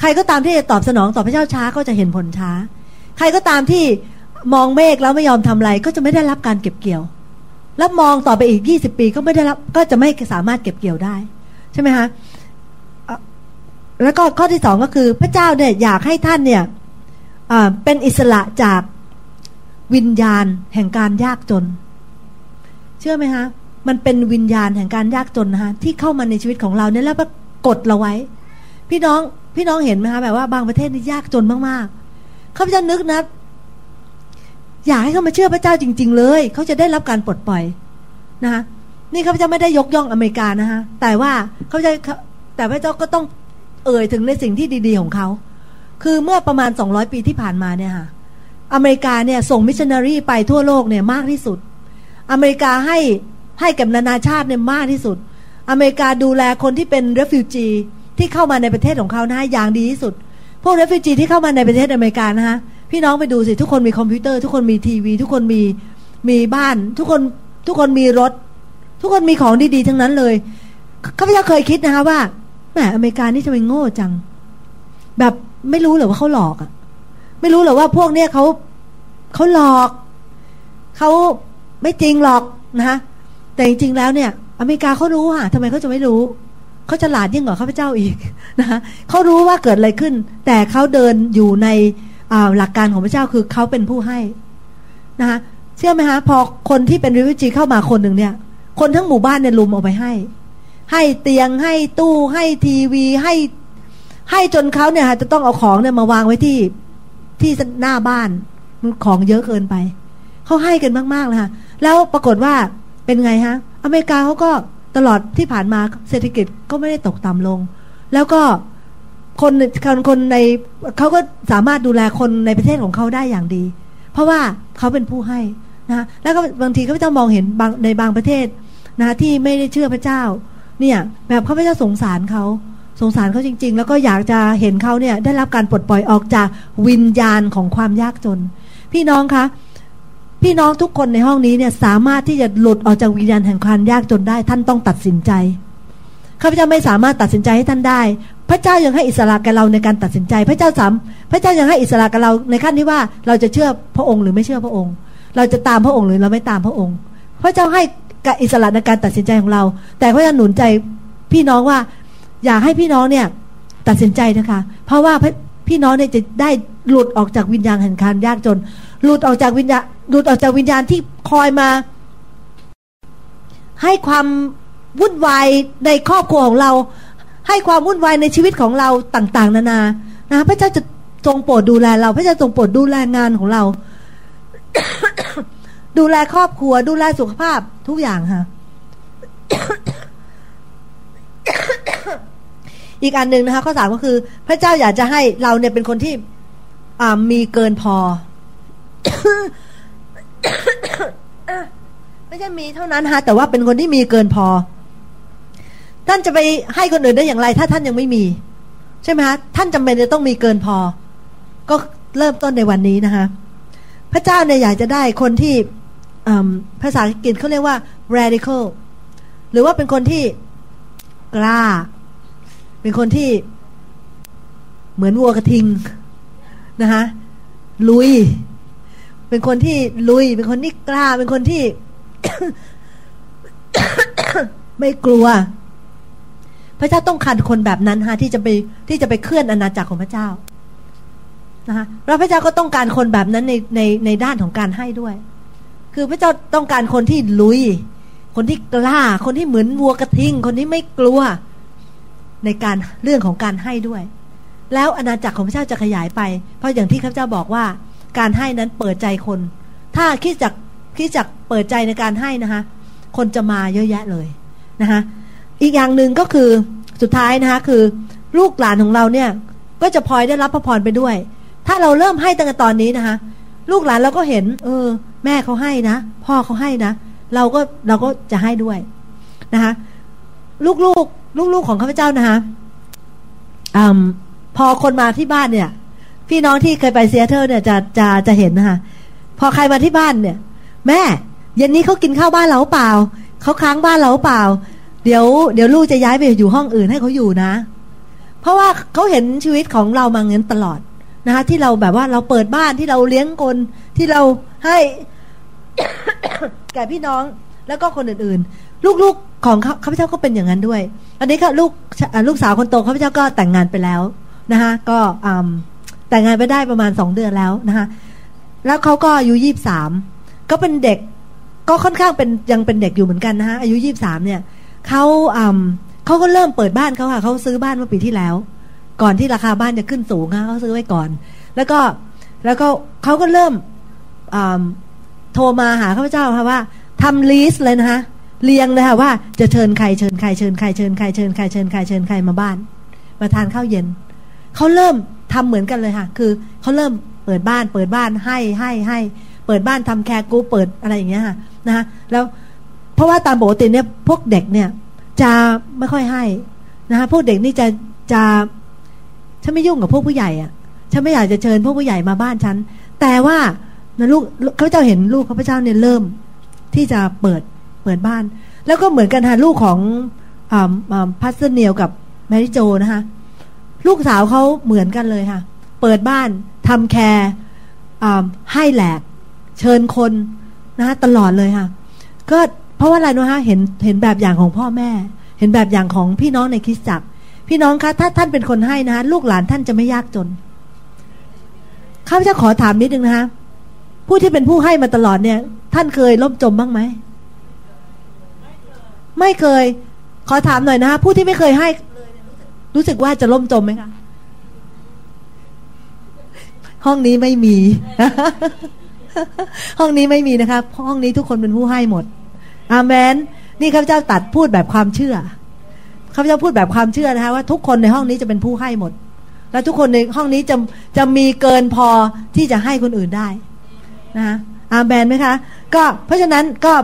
ใครก็ตามที่ตอบสนองต่อพระเจ้าช้าก็จะเห็นผลช้า ใครก็ตามที่มองเมฆแล้วไม่ยอมทำอะไรก็จะไม่ได้รับการเก็บเกี่ยว แล้วมองต่อไปอีกยี่สิบปีก็ไม่ได้รับก็จะไม่สามารถเก็บเกี่ยวได้ ใช่ไหมคะแล้วก็ข้อที่สองก็คือพระเจ้าเนี่ยอยากให้ท่านเนี่ยเป็นอิสระจาก วิญญาณแห่งการยากจน เชื่อไหมคะมันเป็นวิญญาณแห่งการยากจนนะคะที่เข้ามาในชีวิตของเราเนี่ยแล้วกดเราไว้ พี่น้องพี่น้องเห็นไหมคะแบบว่าบางประเทศนี่ยากจนมากๆข้าพเจ้านึกนะอยากให้เขามาเชื่อพระเจ้าจริง ๆ เลย เขาจะได้รับการปลดปล่อยนะคะนี่ข้าพเจ้าไม่ได้ยกย่องอเมริกานะคะแต่ว่าเขาจะแต่ข้าพเจ้าก็ต้องเอ่ยถึงในสิ่งที่ดี ๆ ของเขา คือเมื่อประมาณ200ปีที่ผ่านมาเนี่ยค่ะ อเมริกาเนี่ยส่งมิชชันนารีไปทั่วโลกเนี่ยมากที่สุด อเมริกาให้ให้กับนานาชาติเนี่ยมากที่สุด อเมริกาดูแลคนที่เป็น refugee ที่เข้ามาในประเทศของเขานะอย่างดีที่สุด พวก refugee ที่เข้ามาในประเทศอเมริกานะคะพี่น้องไปดูสิ ทุกคนมีคอมพิวเตอร์ ทุกคนมีทีวี ทุกคนมีมีบ้าน ทุกคนทุกคนมีรถ ทุกคนมีของดีๆ ทั้งนั้นเลยข้าพเจ้าเคยคิดนะคะว่าแหมอเมริกานี่ทำไมโง่จัง แบบไม่รู้หรือว่าเขาหลอกอะ ไม่รู้หรือว่าพวกเนี้ยเขาเขาหลอกเขาไม่จริงหรอกนะคะแต่จริงๆแล้วเนี่ย อเมริกาเขารู้อะทำไมเขาจะไม่รู้เขาจะหลาดยิ่งกว่าข้าพเจ้าอีกนะคะเขารู้ว่าเกิดอะไรขึ้น แต่เขาเดินอยู่ในหลักการของพระเจ้าคือเขาเป็นผู้ให้นะคะเชื่อไหมคะพอคนที่เป็นริวิจีเข้ามาคนหนึ่งเนี่ย คนทั้งหมู่บ้านเนี่ยลุมเอาไปให้ ให้เตียงให้ตู้ให้ทีวีให้ ให้จนเขาเนี่ยจะต้องเอาของเนี่ยมาวางไว้ที่ ที่หน้าบ้านมันของเยอะเกินไป เขาให้กันมากๆเลยค่ะแล้วปรากฏว่าเป็นไงฮะ อเมริกาเขาก็ตลอดที่ผ่านมาเศรษฐกิจก็ไม่ได้ตกต่ำลง แล้วก็คนคนคนในเขาก็สามารถดูแลคนในประเทศของเขาได้อย่างดี เพราะว่าเขาเป็นผู้ให้นะแล้วก็บางทีเขาจะมองเห็นบางในบางประเทศนะที่ไม่ได้เชื่อพระเจ้า เนี่ย แบบเขาไม่จะสงสารเขา สงสารเขาจริง ๆ แล้วก็อยากจะเห็นเขาเนี่ยได้รับการปลดปล่อยออกจากวิญญาณของความยากจน พี่น้องคะพี่น้องทุกคนในห้องนี้เนี่ยสามารถที่จะหลุดออกจากวิญญาณแห่งความยากจนได้ ท่านต้องตัดสินใจข้าพเจ้าไม่สามารถตัดสินใจให้ท่านได้ พระเจ้ายังให้อิสระแก่เราในการตัดสินใจ พระเจ้าสามพระเจ้ายังให้อิสระแก่เราในขั้นที่ว่าเราจะเชื่อพระองค์หรือไม่เชื่อพระองค์ เราจะตามพระองค์หรือเราไม่ตามพระองค์ พระเจ้าให้กับอิสระในการตัดสินใจของเรา แต่พระเจ้าหนุนใจพี่น้องว่า อยากให้พี่น้องเนี่ยตัดสินใจนะคะ เพราะว่าพี่น้องเนี่ยจะได้หลุดออกจากวิญญาณแห่งการยากจน หลุดออกจากวิญญาณหลุดออกจากวิญญาณที่คอยมา ให้ความวุ่นวายในครอบครัวของเรา ให้ความวุ่นวายในชีวิตของเราต่าง ๆ นานานะพระเจ้าจะทรงโปรดดูแลเรา พระเจ้าทรงโปรดดูแลงานของเรา ดูแลครอบครัว ดูแลสุขภาพทุกอย่างค่ะ อีกอันหนึ่งนะคะข้อสามก็คือ พระเจ้าอยากจะให้เราเนี่ยเป็นคนที่มีเกินพอ ไม่ใช่มีเท่านั้นฮะแต่ว่าเป็นคนที่มีเกินพอ ท่านจะไปให้คนอื่นได้อย่างไร ถ้าท่านยังไม่มี ใช่ไหมฮะท่านจำเป็นจะต้องมีเกินพอ ก็เริ่มต้นในวันนี้นะคะพระเจ้าเนี่ยอยากจะได้คนที่ภาษาอังกฤษเขาเรียกว่า radical หรือว่าเป็นคนที่กล้า เป็นคนที่เหมือนวัวกระทิงนะคะลุย เป็นคนที่ลุย เป็นคนที่กล้า เป็นคนที่ ไม่กลัว พระเจ้าต้องการคนแบบนั้นฮะที่จะไปที่จะไปเคลื่อนอาณาจักรของพระเจ้านะคะแล้วพระเจ้าก็ต้องการคนแบบนั้นในในในด้านของการให้ด้วย คือพระเจ้าต้องการคนที่ลุย คนที่กล้า คนที่เหมือนวัวกระทิง คนที่ไม่กลัว ในการเรื่องของการให้ด้วย แล้วอาณาจักรของพระเจ้าจะขยายไป เพราะอย่างที่ข้าพเจ้าบอกว่า การให้นั้นเปิดใจคน ถ้าคิดจักคิดจักเปิดใจในการให้นะคะ คนจะมาเยอะแยะเลยนะคะอีกอย่างหนึ่งก็คือสุดท้ายนะคะคือลูกหลานของเราเนี่ยก็จะพลอยได้รับพระพรไปด้วย ถ้าเราเริ่มให้ตั้งแต่ตอนนี้นะคะ ลูกหลานเราก็เห็น เออ แม่เขาให้นะ พ่อเขาให้นะ เราก็เราก็จะให้ด้วยนะคะ ลูกๆ ลูกๆของข้าพเจ้านะคะอพอคนมาที่บ้านเนี่ย พี่น้องที่เคยไปเซียเทอร์เนี่ยจะจะจะเห็นนะคะพอใครมาที่บ้านเนี่ย แม่เย็นนี้เขากินข้าวบ้านเราเปล่าเขาค้างบ้านเราเปล่า เดี๋ยวเดี๋ยวลูกจะย้ายไปอยู่ห้องอื่นให้เขาอยู่นะ เพราะว่าเขาเห็นชีวิตของเรามาเงินตลอดนะคะที่เราแบบว่าเราเปิดบ้านที่เราเลี้ยงคนที่เราให้แก่พี่น้องแล้วก็คนอื่นๆ ลูกๆ ของข้าพเจ้าก็เป็นอย่างนั้นด้วย อันนี้ก็ลูกลูกสาวคนโตข้าพเจ้าก็แต่งงานไปแล้วนะคะก็แต่งงานไปได้ประมาณสองเดือนแล้วนะคะแล้วเขาก็อายุยี่สามก็เป็นเด็กก็ค่อนข้างเป็นยังเป็นเด็กอยู่เหมือนกันนะฮะอายุยี่สามเนี่ยเขาเขาก็เริ่มเปิดบ้านเขาค่ะเขาซื้อบ้านเมื่อปีที่แล้ว ก่อนที่ราคาบ้านจะขึ้นสูงค่ะเขาซื้อไว้ก่อน แล้วก็แล้วก็เขาก็เริ่มโทรมาหาข้าพเจ้าค่ะว่าทำลิสเลยนะคะ เรียงเลยค่ะว่าจะเชิญใครเชิญใครเชิญใครเชิญใครเชิญใครเชิญใครเชิญใครมาบ้าน มาทานข้าวเย็นเขาเริ่มทำเหมือนกันเลยค่ะ คือเขาเริ่มเปิดบ้าน เปิดบ้านให้ให้ให้เปิดบ้านทำแคร์กูเปิดอะไรอย่างเงี้ยค่ะนะคะแล้วเพราะว่าตามปกติเนี่ยพวกเด็กเนี่ยจะไม่ค่อยให้นะคะพวกเด็กนี่จะจะฉันไม่ยุ่งกับพวกผู้ใหญ่อะฉันไม่อยากจะเชิญพวกผู้ใหญ่มาบ้านฉันแต่ว่านะลูกเขาเจ้าเห็นลูกเขาพเจ้าเนี่ยเริ่มที่จะเปิด เปิดบ้าน แล้วก็เหมือนกันค่ะลูกของพัสเนียลกับแมริโจนะคะลูกสาวเขาเหมือนกันเลยค่ะ เปิดบ้านทำแคร์ให้แหลก เชิญคนนะคะตลอดเลยค่ะ ก็เพราะว่าอะไรนะฮะเห็นเห็นแบบอย่างของพ่อแม่ เห็นแบบอย่างของพี่น้องในคริสตจักร พี่น้องคะถ้าท่านเป็นคนให้นะลูกหลานท่านจะไม่ยากจนข้าพเจ้าขอถามนิดนึงนะคะผู้ที่เป็นผู้ให้มาตลอดเนี่ย ท่านเคยล่มจมบ้างไหม ไม่เคย ขอถามหน่อยนะคะผู้ที่ไม่เคยให้รู้สึกว่าจะล่มจมไหมคะห้องนี้ไม่มี ห้องนี้ไม่มีนะคะห้องนี้ทุกคนเป็นผู้ให้หมด อาเมน นี่ข้าพเจ้าตัดพูดแบบความเชื่อข้าพเจ้าพูดแบบความเชื่อนะคะว่าทุกคนในห้องนี้จะเป็นผู้ให้หมด และทุกคนในห้องนี้จะจะมีเกินพอที่จะให้คนอื่นได้นะคะอาเมนไหมคะ ก็เพราะฉะนั้นก็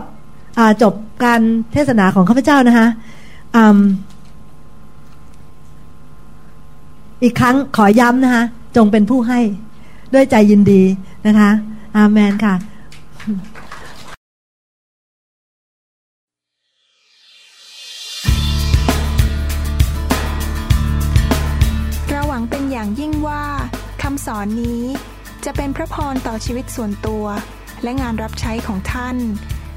จบการเทศนาของข้าพเจ้านะคะอีกครั้งขอย้ำนะคะ จงเป็นผู้ให้ด้วยใจยินดีนะคะ อาเมนค่ะเราหวังเป็นอย่างยิ่งว่าคำสอนนี้จะเป็นพระพรต่อชีวิตส่วนตัว และงานรับใช้ของท่าน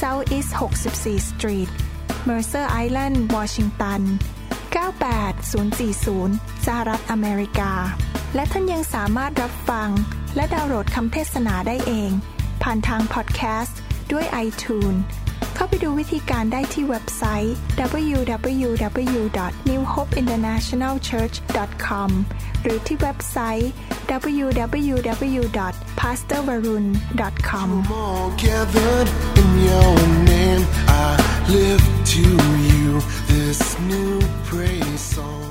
South East 64 Street Mercer Island Washington 98040 สหรัฐอเมริกา และท่านยังสามารถรับฟัง และดาวน์โหลดคำเทศนาได้เอง ผ่านทางพอดแคสต์ด้วย iTunes เข้าไปดูวิธีการได้ที่เว็บไซต์ www.newhopeinternationalchurch.com หรือที่เว็บไซต์ www.pastorvarun.com live to you this new praise song